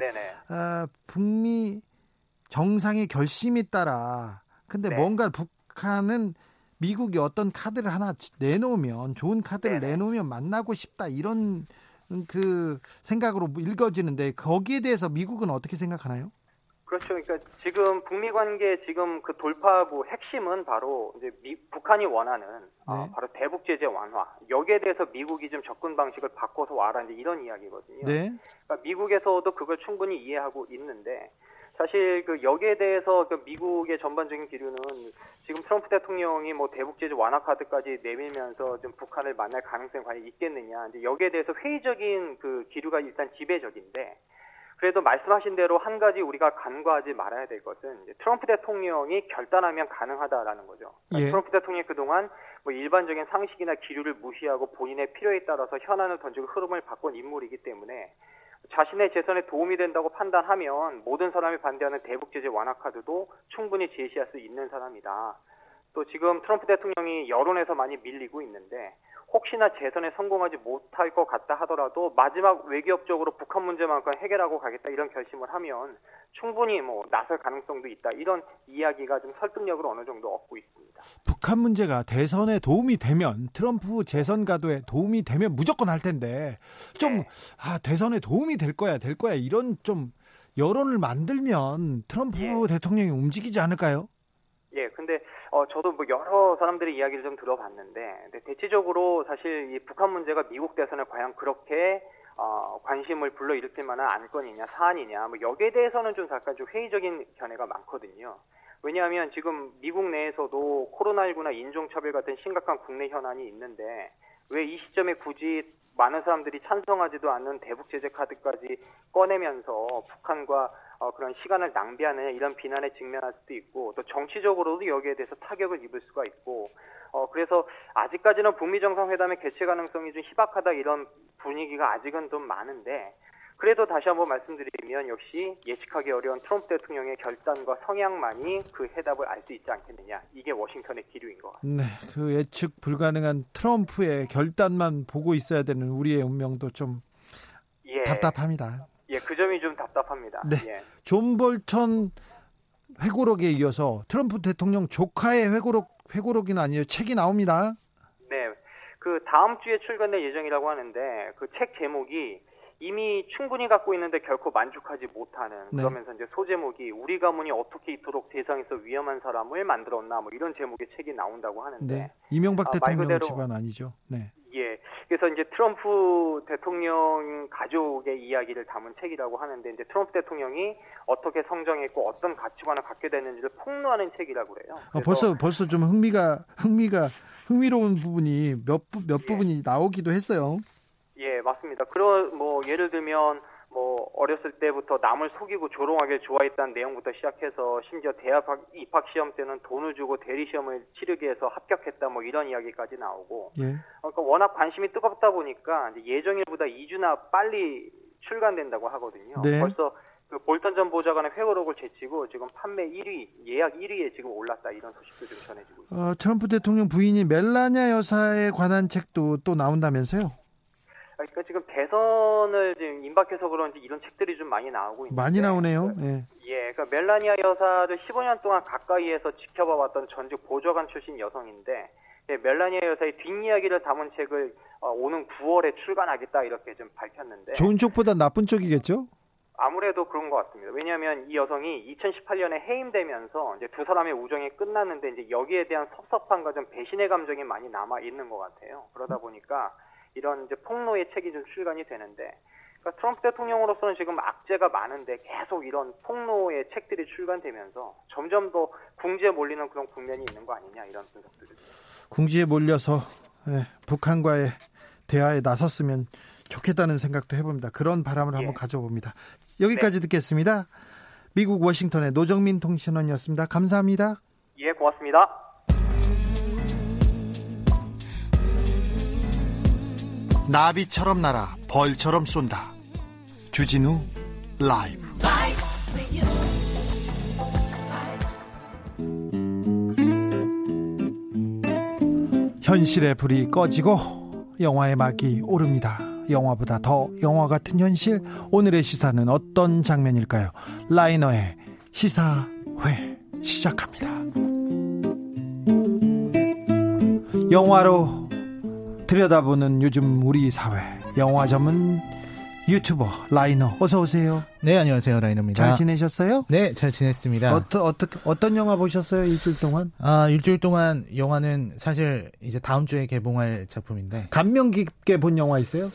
Speaker 1: 어, 북미 정상의 결심에 따라 근데 네. 뭔가 북한은 미국이 어떤 카드를 하나 내놓으면 좋은 카드를 네네. 내놓으면 만나고 싶다 이런 그 생각으로 읽어지는데 거기에 대해서 미국은 어떻게 생각하나요?
Speaker 4: 그렇죠. 그러니까 지금 북미 관계 지금 그 돌파구 핵심은 바로 이제 미, 북한이 원하는 어, 바로 대북 제재 완화. 여기에 대해서 미국이 좀 접근 방식을 바꿔서 와라 이제 이런 이야기거든요. 네. 그러니까 미국에서도 그걸 충분히 이해하고 있는데 사실 그 여기에 대해서 그 미국의 전반적인 기류는 지금 트럼프 대통령이 뭐 대북 제재 완화 카드까지 내밀면서 좀 북한을 만날 가능성이 과연 있겠느냐. 이제 여기에 대해서 회의적인 그 기류가 일단 지배적인데 그래도 말씀하신 대로 한 가지 우리가 간과하지 말아야 될 것은 트럼프 대통령이 결단하면 가능하다라는 거죠. 그러니까 예. 트럼프 대통령이 그동안 뭐 일반적인 상식이나 기류를 무시하고 본인의 필요에 따라서 현안을 던지고 흐름을 바꾼 인물이기 때문에 자신의 재선에 도움이 된다고 판단하면 모든 사람이 반대하는 대북 제재 완화 카드도 충분히 제시할 수 있는 사람이다. 또 지금 트럼프 대통령이 여론에서 많이 밀리고 있는데 혹시나 재선에 성공하지 못할 것 같다 하더라도 마지막 외교적으로 북한 문제만큼 해결하고 가겠다 이런 결심을 하면 충분히 뭐 나설 가능성도 있다 이런 이야기가 좀 설득력을 어느 정도 얻고 있습니다.
Speaker 1: 북한 문제가 대선에 도움이 되면 트럼프 재선 가도에 도움이 되면 무조건 할 텐데 좀 네. 아, 대선에 도움이 될 거야 될 거야 이런 좀 여론을 만들면 트럼프 예. 대통령이 움직이지 않을까요?
Speaker 4: 예, 근데 어 저도 뭐 여러 사람들의 이야기를 좀 들어봤는데, 대체적으로 사실 이 북한 문제가 미국 대선에 과연 그렇게 어, 관심을 불러일으킬 만한 안건이냐 사안이냐 뭐 여기에 대해서는 좀 약간 좀 회의적인 견해가 많거든요. 왜냐하면 지금 미국 내에서도 코로나19나 인종차별 같은 심각한 국내 현안이 있는데 왜 이 시점에 굳이 많은 사람들이 찬성하지도 않는 대북 제재 카드까지 꺼내면서 북한과 어, 그런 시간을 낭비하는 이런 비난에 직면할 수도 있고 또 정치적으로도 여기에 대해서 타격을 입을 수가 있고 어, 그래서 아직까지는 북미 정상회담의 개최 가능성이 좀 희박하다 이런 분위기가 아직은 좀 많은데 그래도 다시 한번 말씀드리면 역시 예측하기 어려운 트럼프 대통령의 결단과 성향만이 그 해답을 알 수 있지 않겠느냐. 이게 워싱턴의 기류인 것 같습니다.
Speaker 1: 네, 그 예측 불가능한 트럼프의 결단만 보고 있어야 되는 우리의 운명도 좀 예. 답답합니다.
Speaker 4: 예, 그 점이 좀 답답합니다.
Speaker 1: 네.
Speaker 4: 예.
Speaker 1: 존 볼턴 회고록에 이어서 트럼프 대통령 조카의 회고록 회고록이 아니에요. 책이 나옵니다.
Speaker 4: 네. 그 다음 주에 출간될 예정이라고 하는데 그 책 제목이 이미 충분히 갖고 있는데 결코 만족하지 못하는 네. 그러면서 이제 소제목이 우리 가문이 어떻게 이토록 세상에서 위험한 사람을 만들었나 뭐 이런 제목의 책이 나온다고 하는데
Speaker 1: 네. 이명박 아, 대통령 집안 아니죠. 네.
Speaker 4: 예. 그래서 이제 트럼프 대통령 가족의 이야기를 담은 책이라고 하는데 이제 트럼프 대통령이 어떻게 성장했고 어떤 가치관을 갖게 됐는지를 폭로하는 책이라고 그래요.
Speaker 1: 아, 벌써 벌써 좀 흥미가 흥미가 흥미로운 부분이 몇몇 몇 예. 부분이 나오기도 했어요.
Speaker 4: 예, 맞습니다. 그런 뭐 예를 들면 뭐 어렸을 때부터 남을 속이고 조롱하길 좋아했다는 내용부터 시작해서 심지어 대학 입학 시험 때는 돈을 주고 대리 시험을 치르게 해서 합격했다 뭐 이런 이야기까지 나오고 예. 그러니까 워낙 관심이 뜨겁다 보니까 예정일보다 2주나 빨리 출간된다고 하거든요. 네. 벌써 그 볼턴 전 보좌관의 회고록을 제치고 지금 판매 1위, 예약 1위에 지금 올랐다 이런 소식도 좀 전해지고 있습니다.
Speaker 1: 어, 트럼프 대통령 부인이 멜라냐 여사에 관한 책도 또 나온다면서요?
Speaker 4: 그러니까 지금 대선을 지금 임박해서 그런지 이런 책들이 좀 많이 나오고 있는데
Speaker 1: 많이 나오네요. 예.
Speaker 4: 예, 그러니까 멜라니아 여사를 15년 동안 가까이에서 지켜봐왔던 전직 보좌관 출신 여성인데 예, 멜라니아 여사의 뒷이야기를 담은 책을 어, 오는 9월에 출간하겠다 이렇게 좀 밝혔는데
Speaker 1: 좋은 쪽보다 나쁜 쪽이겠죠?
Speaker 4: 아무래도 그런 것 같습니다. 왜냐하면 이 여성이 2018년에 해임되면서 이제 두 사람의 우정이 끝났는데 이제 여기에 대한 섭섭함과 좀 배신의 감정이 많이 남아 있는 것 같아요. 그러다 보니까 이런 이제 폭로의 책이 좀 출간이 되는데 그러니까 트럼프 대통령으로서는 지금 악재가 많은데 계속 이런 폭로의 책들이 출간되면서 점점 더 궁지에 몰리는 그런 국면이 있는 거 아니냐 이런 분석들이
Speaker 1: 궁지에 몰려서 네, 북한과의 대화에 나섰으면 좋겠다는 생각도 해봅니다. 그런 바람을 예. 한번 가져봅니다. 여기까지 네. 듣겠습니다. 미국 워싱턴의 노정민 통신원이었습니다. 감사합니다.
Speaker 4: 예, 고맙습니다.
Speaker 1: 나비처럼 날아 벌처럼 쏜다. 주진우 라이브. 현실의 불이 꺼지고 영화의 막이 오릅니다. 영화보다 더 영화 같은 현실. 오늘의 시사는 어떤 장면일까요? 라이너의 시사회 시작합니다. 영화로 들여다보는 요즘 우리 사회 영화 전문 유튜버 라이너 어서 오세요.
Speaker 5: 네 안녕하세요 라이너입니다.
Speaker 1: 잘 지내셨어요?
Speaker 5: 네잘 지냈습니다.
Speaker 1: 어떤 어떤 어떤 영화 보셨어요 일주일 동안?
Speaker 5: 아 일주일 동안 영화는 사실 이제 다음 주에 개봉할 작품인데
Speaker 1: 감명 깊게 본 영화 있어요?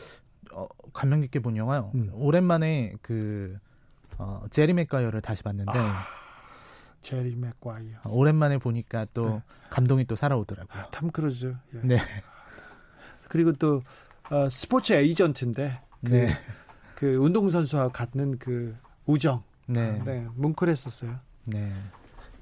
Speaker 5: 어, 감명 깊게 본 영화요. 음. 오랜만에 그 어, 제리 맥과이어를 다시 봤는데. 아.
Speaker 1: 제리 맥과이어.
Speaker 5: 오랜만에 보니까 또 네. 감동이 또 살아오더라고요. 아,
Speaker 1: 탐 크루즈.
Speaker 5: 예. 네.
Speaker 1: 그리고 또 어, 스포츠 에이전트인데 그, 네. 그 운동선수와 갖는 그 우정. 네. 네. 뭉클했었어요. 네.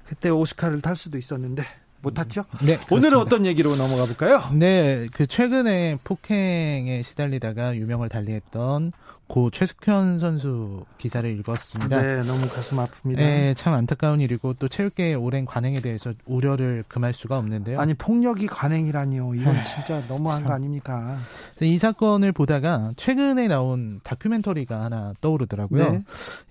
Speaker 1: 그때 오스카를 탈 수도 있었는데 못 탔죠? 네. 오늘은 어떤 얘기로 넘어가 볼까요?
Speaker 5: 네. 그 최근에 폭행에 시달리다가 유명을 달리했던 고 최숙현 선수 기사를 읽었습니다.
Speaker 1: 네, 너무 가슴 아픕니다.
Speaker 5: 네, 참 안타까운 일이고 또 체육계의 오랜 관행에 대해서 우려를 금할 수가 없는데요.
Speaker 1: 아니 폭력이 관행이라니요. 이건 진짜 너무한 참. 거 아닙니까?
Speaker 5: 이 사건을 보다가 최근에 나온 다큐멘터리가 하나 떠오르더라고요. 네.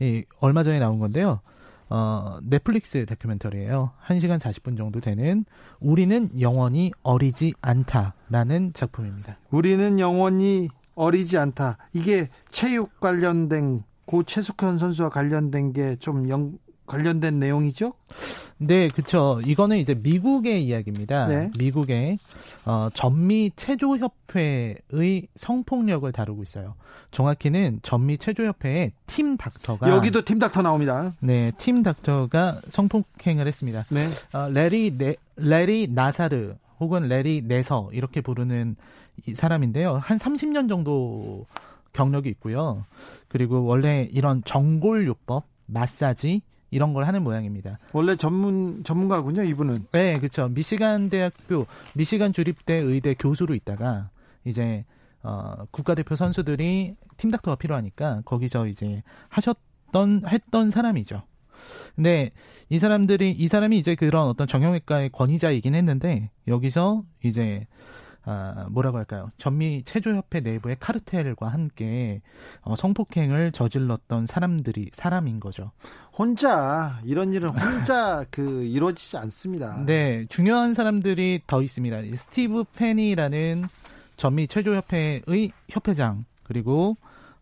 Speaker 5: 이 얼마 전에 나온 건데요. 어, 넷플릭스 다큐멘터리예요. 1시간 40분 정도 되는 우리는 영원히 어리지 않다라는 작품입니다.
Speaker 1: 우리는 영원히 어리지 않다. 이게 체육 관련된 고 최숙현 선수와 관련된 게좀 관련된 내용이죠?
Speaker 5: 네, 그렇죠. 이거는 이제 미국의 이야기입니다. 네. 미국의 어, 전미 체조 협회의 성폭력을 다루고 있어요. 정확히는 전미 체조 협회의 팀 닥터가
Speaker 1: 여기도 팀 닥터 나옵니다.
Speaker 5: 네, 팀 닥터가 성폭행을 했습니다. 네. 어, 레리 네, 레리 나사르 혹은 레리 네서 이렇게 부르는 이 사람인데요. 한 30년 정도 경력이 있고요. 그리고 원래 이런 정골요법, 마사지 이런 걸 하는 모양입니다.
Speaker 1: 원래 전문 전문가군요, 이분은.
Speaker 5: 네, 그렇죠. 미시간 대학교 미시간 주립대 의대 교수로 있다가 이제 어, 국가대표 선수들이 팀 닥터가 필요하니까 거기서 이제 하셨던 했던 사람이죠. 근데 이 사람들이 이 사람이 이제 그런 어떤 정형외과의 권위자이긴 했는데 여기서 이제 아, 뭐라고 할까요? 전미 체조협회 내부의 카르텔과 함께 어, 성폭행을 저질렀던 사람들이 사람인 거죠.
Speaker 1: 혼자 이런 일은 혼자 *laughs* 그 이루어지지 않습니다.
Speaker 5: 네, 중요한 사람들이 더 있습니다. 스티브 페니라는 전미 체조협회의 협회장 그리고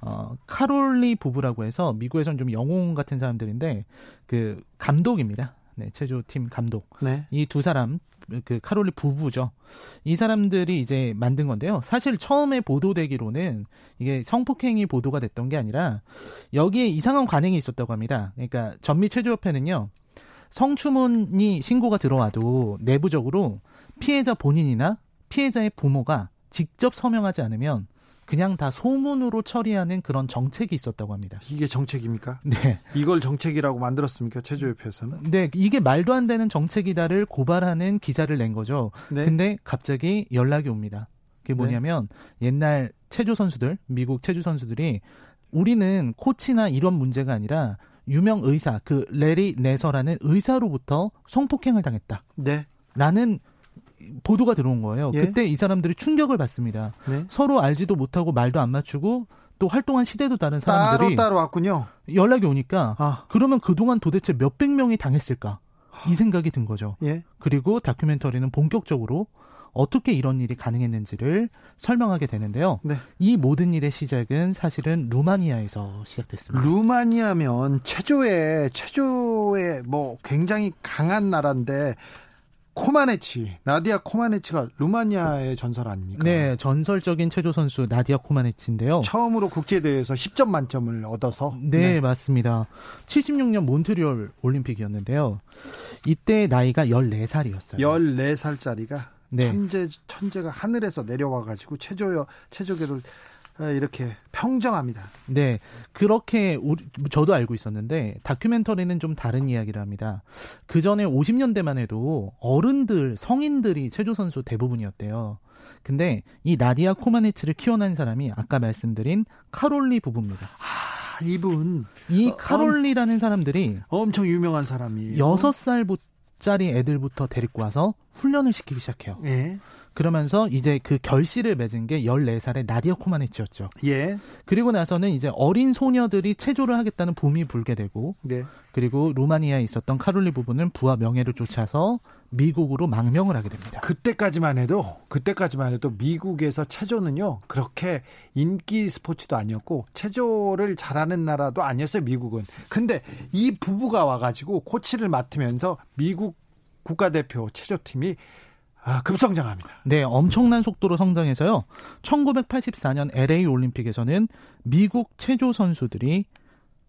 Speaker 5: 어, 카롤리 부부라고 해서 미국에서는 좀 영웅 같은 사람들인데 그 감독입니다. 네, 체조팀 감독. 네. 이 두 사람 그 카롤리 부부죠. 이 사람들이 이제 만든 건데요. 사실 처음에 보도되기로는 이게 성폭행이 보도가 됐던 게 아니라 여기에 이상한 관행이 있었다고 합니다. 그러니까 전미 체조협회는요. 성추문이 신고가 들어와도 내부적으로 피해자 본인이나 피해자의 부모가 직접 서명하지 않으면 그냥 다 소문으로 처리하는 그런 정책이 있었다고 합니다.
Speaker 1: 이게 정책입니까? 네. 이걸 정책이라고 만들었습니까? 체조협회에서는?
Speaker 5: 네. 이게 말도 안 되는 정책이다를 고발하는 기사를 낸 거죠. 네. 근데 갑자기 연락이 옵니다. 그게 네. 뭐냐면 네. 옛날 체조 선수들, 미국 체조 선수들이 우리는 코치나 이런 문제가 아니라 유명 의사, 그 레리 네서라는 의사로부터 성폭행을 당했다. 네. 라는 보도가 들어온 거예요. 예? 그때 이 사람들이 충격을 받습니다. 네? 서로 알지도 못하고 말도 안 맞추고 또 활동한 시대도 다른 사람들이
Speaker 1: 따로 따로 왔군요.
Speaker 5: 연락이 오니까 아. 그러면 그동안 도대체 몇백 명이 당했을까? 이 생각이 든 거죠. 예? 그리고 다큐멘터리는 본격적으로 어떻게 이런 일이 가능했는지를 설명하게 되는데요. 네. 이 모든 일의 시작은 사실은 루마니아에서 시작됐습니다.
Speaker 1: 루마니아면 체조에 체조에 뭐 굉장히 강한 나라인데 코마네치, 나디아 코마네치가 루마니아의 전설 아닙니까?
Speaker 5: 네, 전설적인 체조 선수 나디아 코마네치인데요.
Speaker 1: 처음으로 국제 대회에서 10점 만점을 얻어서
Speaker 5: 네, 네, 맞습니다. 76년 몬트리올 올림픽이었는데요. 이때 나이가 14살이었어요.
Speaker 1: 14살짜리가 네. 천재 천재가 하늘에서 내려와 가지고 체조 체조계를 아, 이렇게 평정합니다.
Speaker 5: 네. 그렇게 우리, 저도 알고 있었는데 다큐멘터리는 좀 다른 이야기를 합니다. 그 전에 50년대만 해도 어른들, 성인들이 체조 선수 대부분이었대요. 근데 이 나디아 코마네츠를 키워낸 사람이 아까 말씀드린 카롤리 부부입니다.
Speaker 1: 아, 이분
Speaker 5: 이 어, 카롤리라는 사람들이
Speaker 1: 엄청 유명한 사람이에요.
Speaker 5: 6살짜리 애들부터 데리고 와서 훈련을 시키기 시작해요. 예. 그러면서 이제 그 결실을 맺은 게 14살의 나디아 코마네치였죠. 예. 그리고 나서는 이제 어린 소녀들이 체조를 하겠다는 붐이 불게 되고 네. 그리고 루마니아에 있었던 카롤리 부부는 부와 명예를 쫓아서 미국으로 망명을 하게 됩니다.
Speaker 1: 그때까지만 해도 그때까지만 해도 미국에서 체조는요 그렇게 인기 스포츠도 아니었고 체조를 잘하는 나라도 아니었어요 미국은. 근데 이 부부가 와가지고 코치를 맡으면서 미국 국가대표 체조팀이 아, 급성장합니다.
Speaker 5: 네, 엄청난 속도로 성장해서요. 1984년 LA 올림픽에서는 미국 체조 선수들이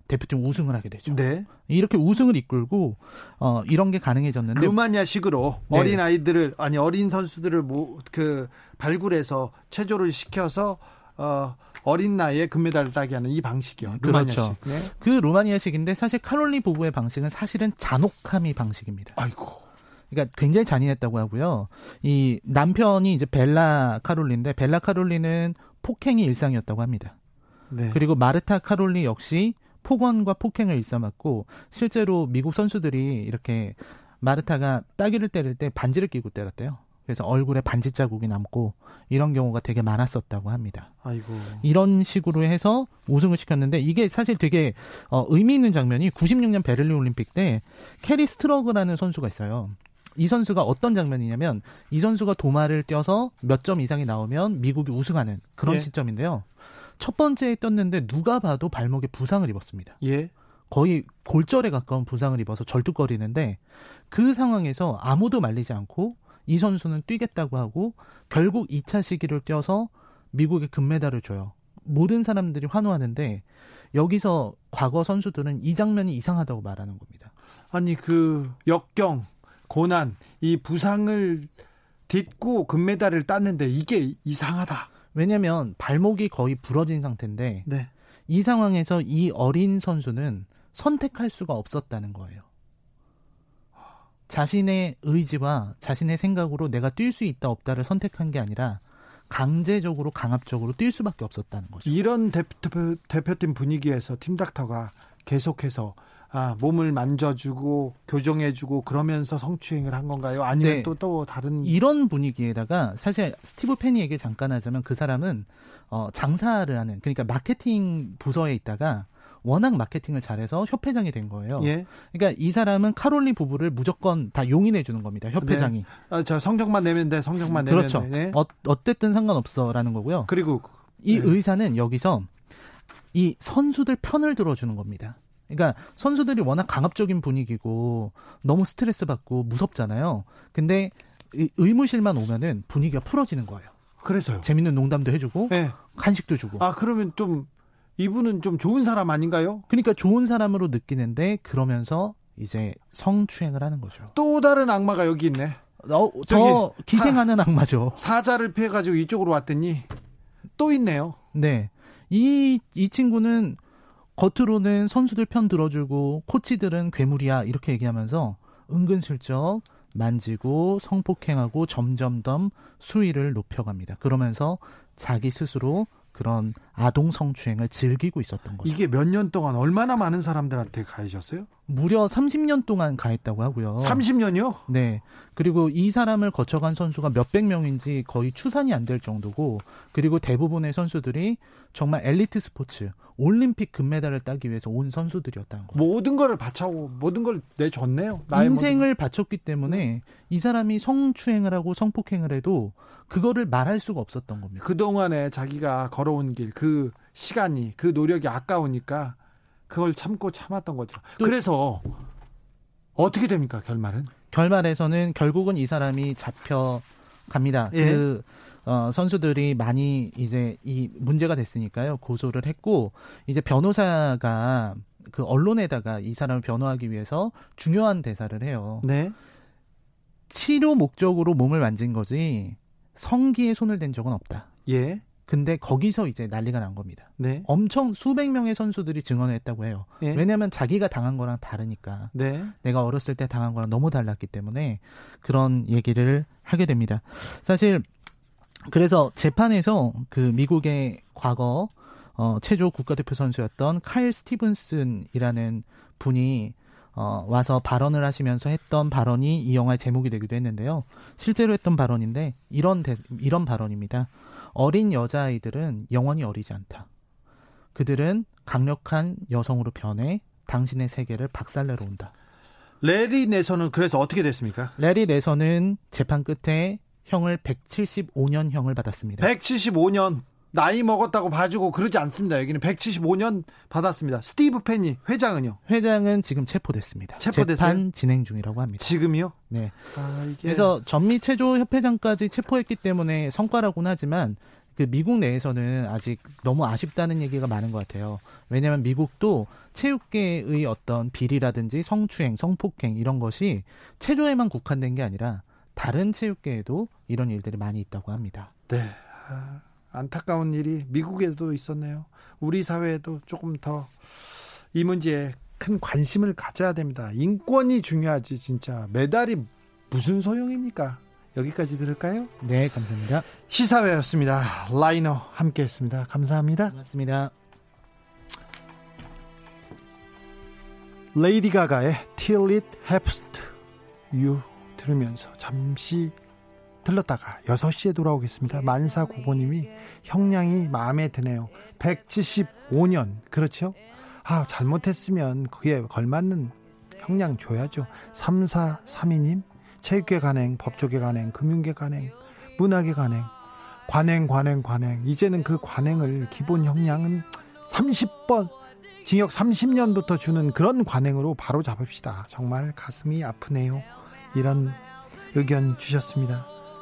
Speaker 5: 대표팀 우승을 하게 되죠. 네. 이렇게 우승을 이끌고 어 이런 게 가능해졌는데
Speaker 1: 루마니아식으로 네. 어린 아이들을 아니 어린 선수들을 뭐 그 발굴해서 체조를 시켜서 어 어린 나이에 금메달을 따게 하는 이 방식이요. 루마니아식. 그렇죠.
Speaker 5: 네. 그 루마니아식인데 사실 카롤리 부부의 방식은 사실은 잔혹함이 방식입니다.
Speaker 1: 아이고.
Speaker 5: 그러니까 굉장히 잔인했다고 하고요. 이 남편이 이제 벨라 카롤리인데 벨라 카롤리는 폭행이 일상이었다고 합니다. 네. 그리고 마르타 카롤리 역시 폭언과 폭행을 일삼았고 실제로 미국 선수들이 이렇게 마르타가 따귀를 때릴 때 반지를 끼고 때렸대요. 그래서 얼굴에 반지 자국이 남고 이런 경우가 되게 많았었다고 합니다.
Speaker 1: 아이고.
Speaker 5: 이런 식으로 해서 우승을 시켰는데 이게 사실 되게 어, 의미 있는 장면이 96년 베를린 올림픽 때 캐리 스트러그라는 선수가 있어요. 이 선수가 어떤 장면이냐면 이 선수가 도마를 뛰어서 몇 점 이상이 나오면 미국이 우승하는 그런 예. 시점인데요. 첫 번째에 뛰었는데 누가 봐도 발목에 부상을 입었습니다. 예. 거의 골절에 가까운 부상을 입어서 절뚝거리는데 그 상황에서 아무도 말리지 않고 이 선수는 뛰겠다고 하고 결국 2차 시기를 뛰어서 미국에 금메달을 줘요. 모든 사람들이 환호하는데 여기서 과거 선수들은 이 장면이 이상하다고 말하는 겁니다.
Speaker 1: 아니 그 역경 고난, 이 부상을 딛고 금메달을 땄는데 이게 이상하다.
Speaker 5: 왜냐면 발목이 거의 부러진 상태인데 네. 이 상황에서 이 어린 선수는 선택할 수가 없었다는 거예요. 자신의 의지와 자신의 생각으로 내가 뛸 수 있다 없다를 선택한 게 아니라 강제적으로 강압적으로 뛸 수밖에 없었다는 거죠.
Speaker 1: 이런 대표, 대표팀 분위기에서 팀닥터가 계속해서 아, 몸을 만져주고 교정해주고 그러면서 성추행을 한 건가요? 아니면 또또 네. 또 다른
Speaker 5: 이런 분위기에다가 사실 스티브 페니 에게 잠깐 하자면 그 사람은 어, 장사를 하는 그러니까 마케팅 부서에 있다가 워낙 마케팅을 잘해서 협회장이 된 거예요. 예. 그러니까 이 사람은 카롤리 부부를 무조건 다 용인해 주는 겁니다. 협회장이. 네.
Speaker 1: 아, 저 성적만 내면 돼. 성적만 내면
Speaker 5: 그렇죠. 돼. 네. 어, 어쨌든 상관없어라는 거고요.
Speaker 1: 그리고
Speaker 5: 이 네. 의사는 여기서 이 선수들 편을 들어주는 겁니다. 그러니까 선수들이 워낙 강압적인 분위기고 너무 스트레스 받고 무섭잖아요. 근데 의무실만 오면은 분위기가 풀어지는 거예요.
Speaker 1: 그래서요.
Speaker 5: 재밌는 농담도 해주고 네. 간식도 주고.
Speaker 1: 아 그러면 좀 이분은 좀 좋은 사람 아닌가요?
Speaker 5: 그러니까 좋은 사람으로 느끼는데 그러면서 이제 성추행을 하는 거죠.
Speaker 1: 또 다른 악마가 여기 있네.
Speaker 5: 어, 더 기생하는 사, 악마죠.
Speaker 1: 사자를 피해가지고 이쪽으로 왔더니 또 있네요.
Speaker 5: 네. 이, 이 친구는 겉으로는 선수들 편 들어주고 코치들은 괴물이야 이렇게 얘기하면서 은근슬쩍 만지고 성폭행하고 점점점 수위를 높여갑니다. 그러면서 자기 스스로 그런 아동 성추행을 즐기고 있었던 거죠.
Speaker 1: 이게 몇 년 동안 얼마나 많은 사람들한테 가해졌어요?
Speaker 5: 무려 30년 동안 가했다고 하고요.
Speaker 1: 30년이요?
Speaker 5: 네. 그리고 이 사람을 거쳐간 선수가 몇백 명인지 거의 추산이 안 될 정도고 그리고 대부분의 선수들이 정말 엘리트 스포츠 올림픽 금메달을 따기 위해서 온 선수들이었다는 거예요.
Speaker 1: 모든 걸 바쳐고 모든 걸 내줬네요.
Speaker 5: 인생을. 바쳤기 때문에 이 사람이 성추행을 하고 성폭행을 해도 그거를 말할 수가 없었던 겁니다.
Speaker 1: 그동안에 자기가 걸어온 길, 그 시간이, 그 노력이 아까우니까 그걸 참고 참았던 거죠. 그래서 어떻게 됩니까 결말은?
Speaker 5: 결말에서는 결국은 이 사람이 잡혀 갑니다. 예. 그 어, 선수들이 많이 이제 이 문제가 됐으니까요 고소를 했고 이제 변호사가 그 언론에다가 이 사람을 변호하기 위해서 중요한 대사를 해요.
Speaker 1: 네.
Speaker 5: 치료 목적으로 몸을 만진 거지 성기에 손을 댄 적은 없다.
Speaker 1: 예.
Speaker 5: 근데 거기서 이제 난리가 난 겁니다.
Speaker 1: 네.
Speaker 5: 엄청 수백 명의 선수들이 증언을 했다고 해요. 예. 왜냐하면 자기가 당한 거랑 다르니까.
Speaker 1: 네.
Speaker 5: 내가 어렸을 때 당한 거랑 너무 달랐기 때문에 그런 얘기를 하게 됩니다. 사실 그래서 재판에서 그 미국의 과거 어, 체조 국가대표 선수였던 카일 스티븐슨이라는 분이 어, 와서 발언을 하시면서 했던 발언이 이 영화의 제목이 되기도 했는데요. 실제로 했던 발언인데 이런 대, 이런 발언입니다. 어린 여자아이들은 영원히 어리지 않다. 그들은 강력한 여성으로 변해 당신의 세계를 박살내러 온다.
Speaker 1: 레리 내선은 그래서 어떻게 됐습니까?
Speaker 5: 레리 내선은 재판 끝에 형을 175년형을 받았습니다.
Speaker 1: 175년 나이 먹었다고 봐주고 그러지 않습니다. 여기는 175년 받았습니다. 스티브 페니 회장은요?
Speaker 5: 회장은 지금 체포됐습니다. 체포됐어요? 재판 진행 중이라고 합니다.
Speaker 1: 지금이요?
Speaker 5: 네. 아, 이게... 그래서 전미 체조 협회장까지 체포했기 때문에 성과라고는 하지만 그 미국 내에서는 아직 너무 아쉽다는 얘기가 많은 것 같아요. 왜냐하면 미국도 체육계의 어떤 비리라든지 성추행, 성폭행 이런 것이 체조에만 국한된 게 아니라 다른 체육계에도 이런 일들이 많이 있다고 합니다.
Speaker 1: 네. 아... 안타까운 일이 미국에도 있었네요. 우리 사회에도 조금 더 이 문제에 큰 관심을 가져야 됩니다. 인권이 중요하지 진짜 메달이 무슨 소용입니까? 여기까지 들을까요?
Speaker 5: 네, 감사합니다.
Speaker 1: 시사회였습니다. 라이너 함께했습니다. 감사합니다.
Speaker 5: 고맙습니다.
Speaker 1: 레이디 가가의 Till It Happens to You 들으면서 잠시 들렀다가 6시에 돌아오겠습니다. 만사 고고님이 형량이 마음에 드네요. 175년. 그렇죠? 아, 잘못했으면 그게 걸맞는 형량 줘야죠. 3432님, 체육계 관행, 법조계 관행, 금융계 관행, 문화계 관행, 관행, 관행, 관행. 이제는 그 관행을 기본 형량은 30번, 징역 30년부터 주는 그런 관행으로 바로 잡읍시다. 정말 가슴이 아프네요. 이런 의견 주셨습니다.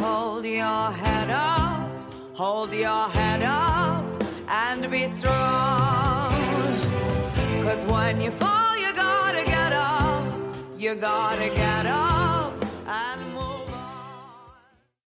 Speaker 1: hold your head up, hold your head up, and be strong. Cause when you fall, you gotta get up, you gotta get up.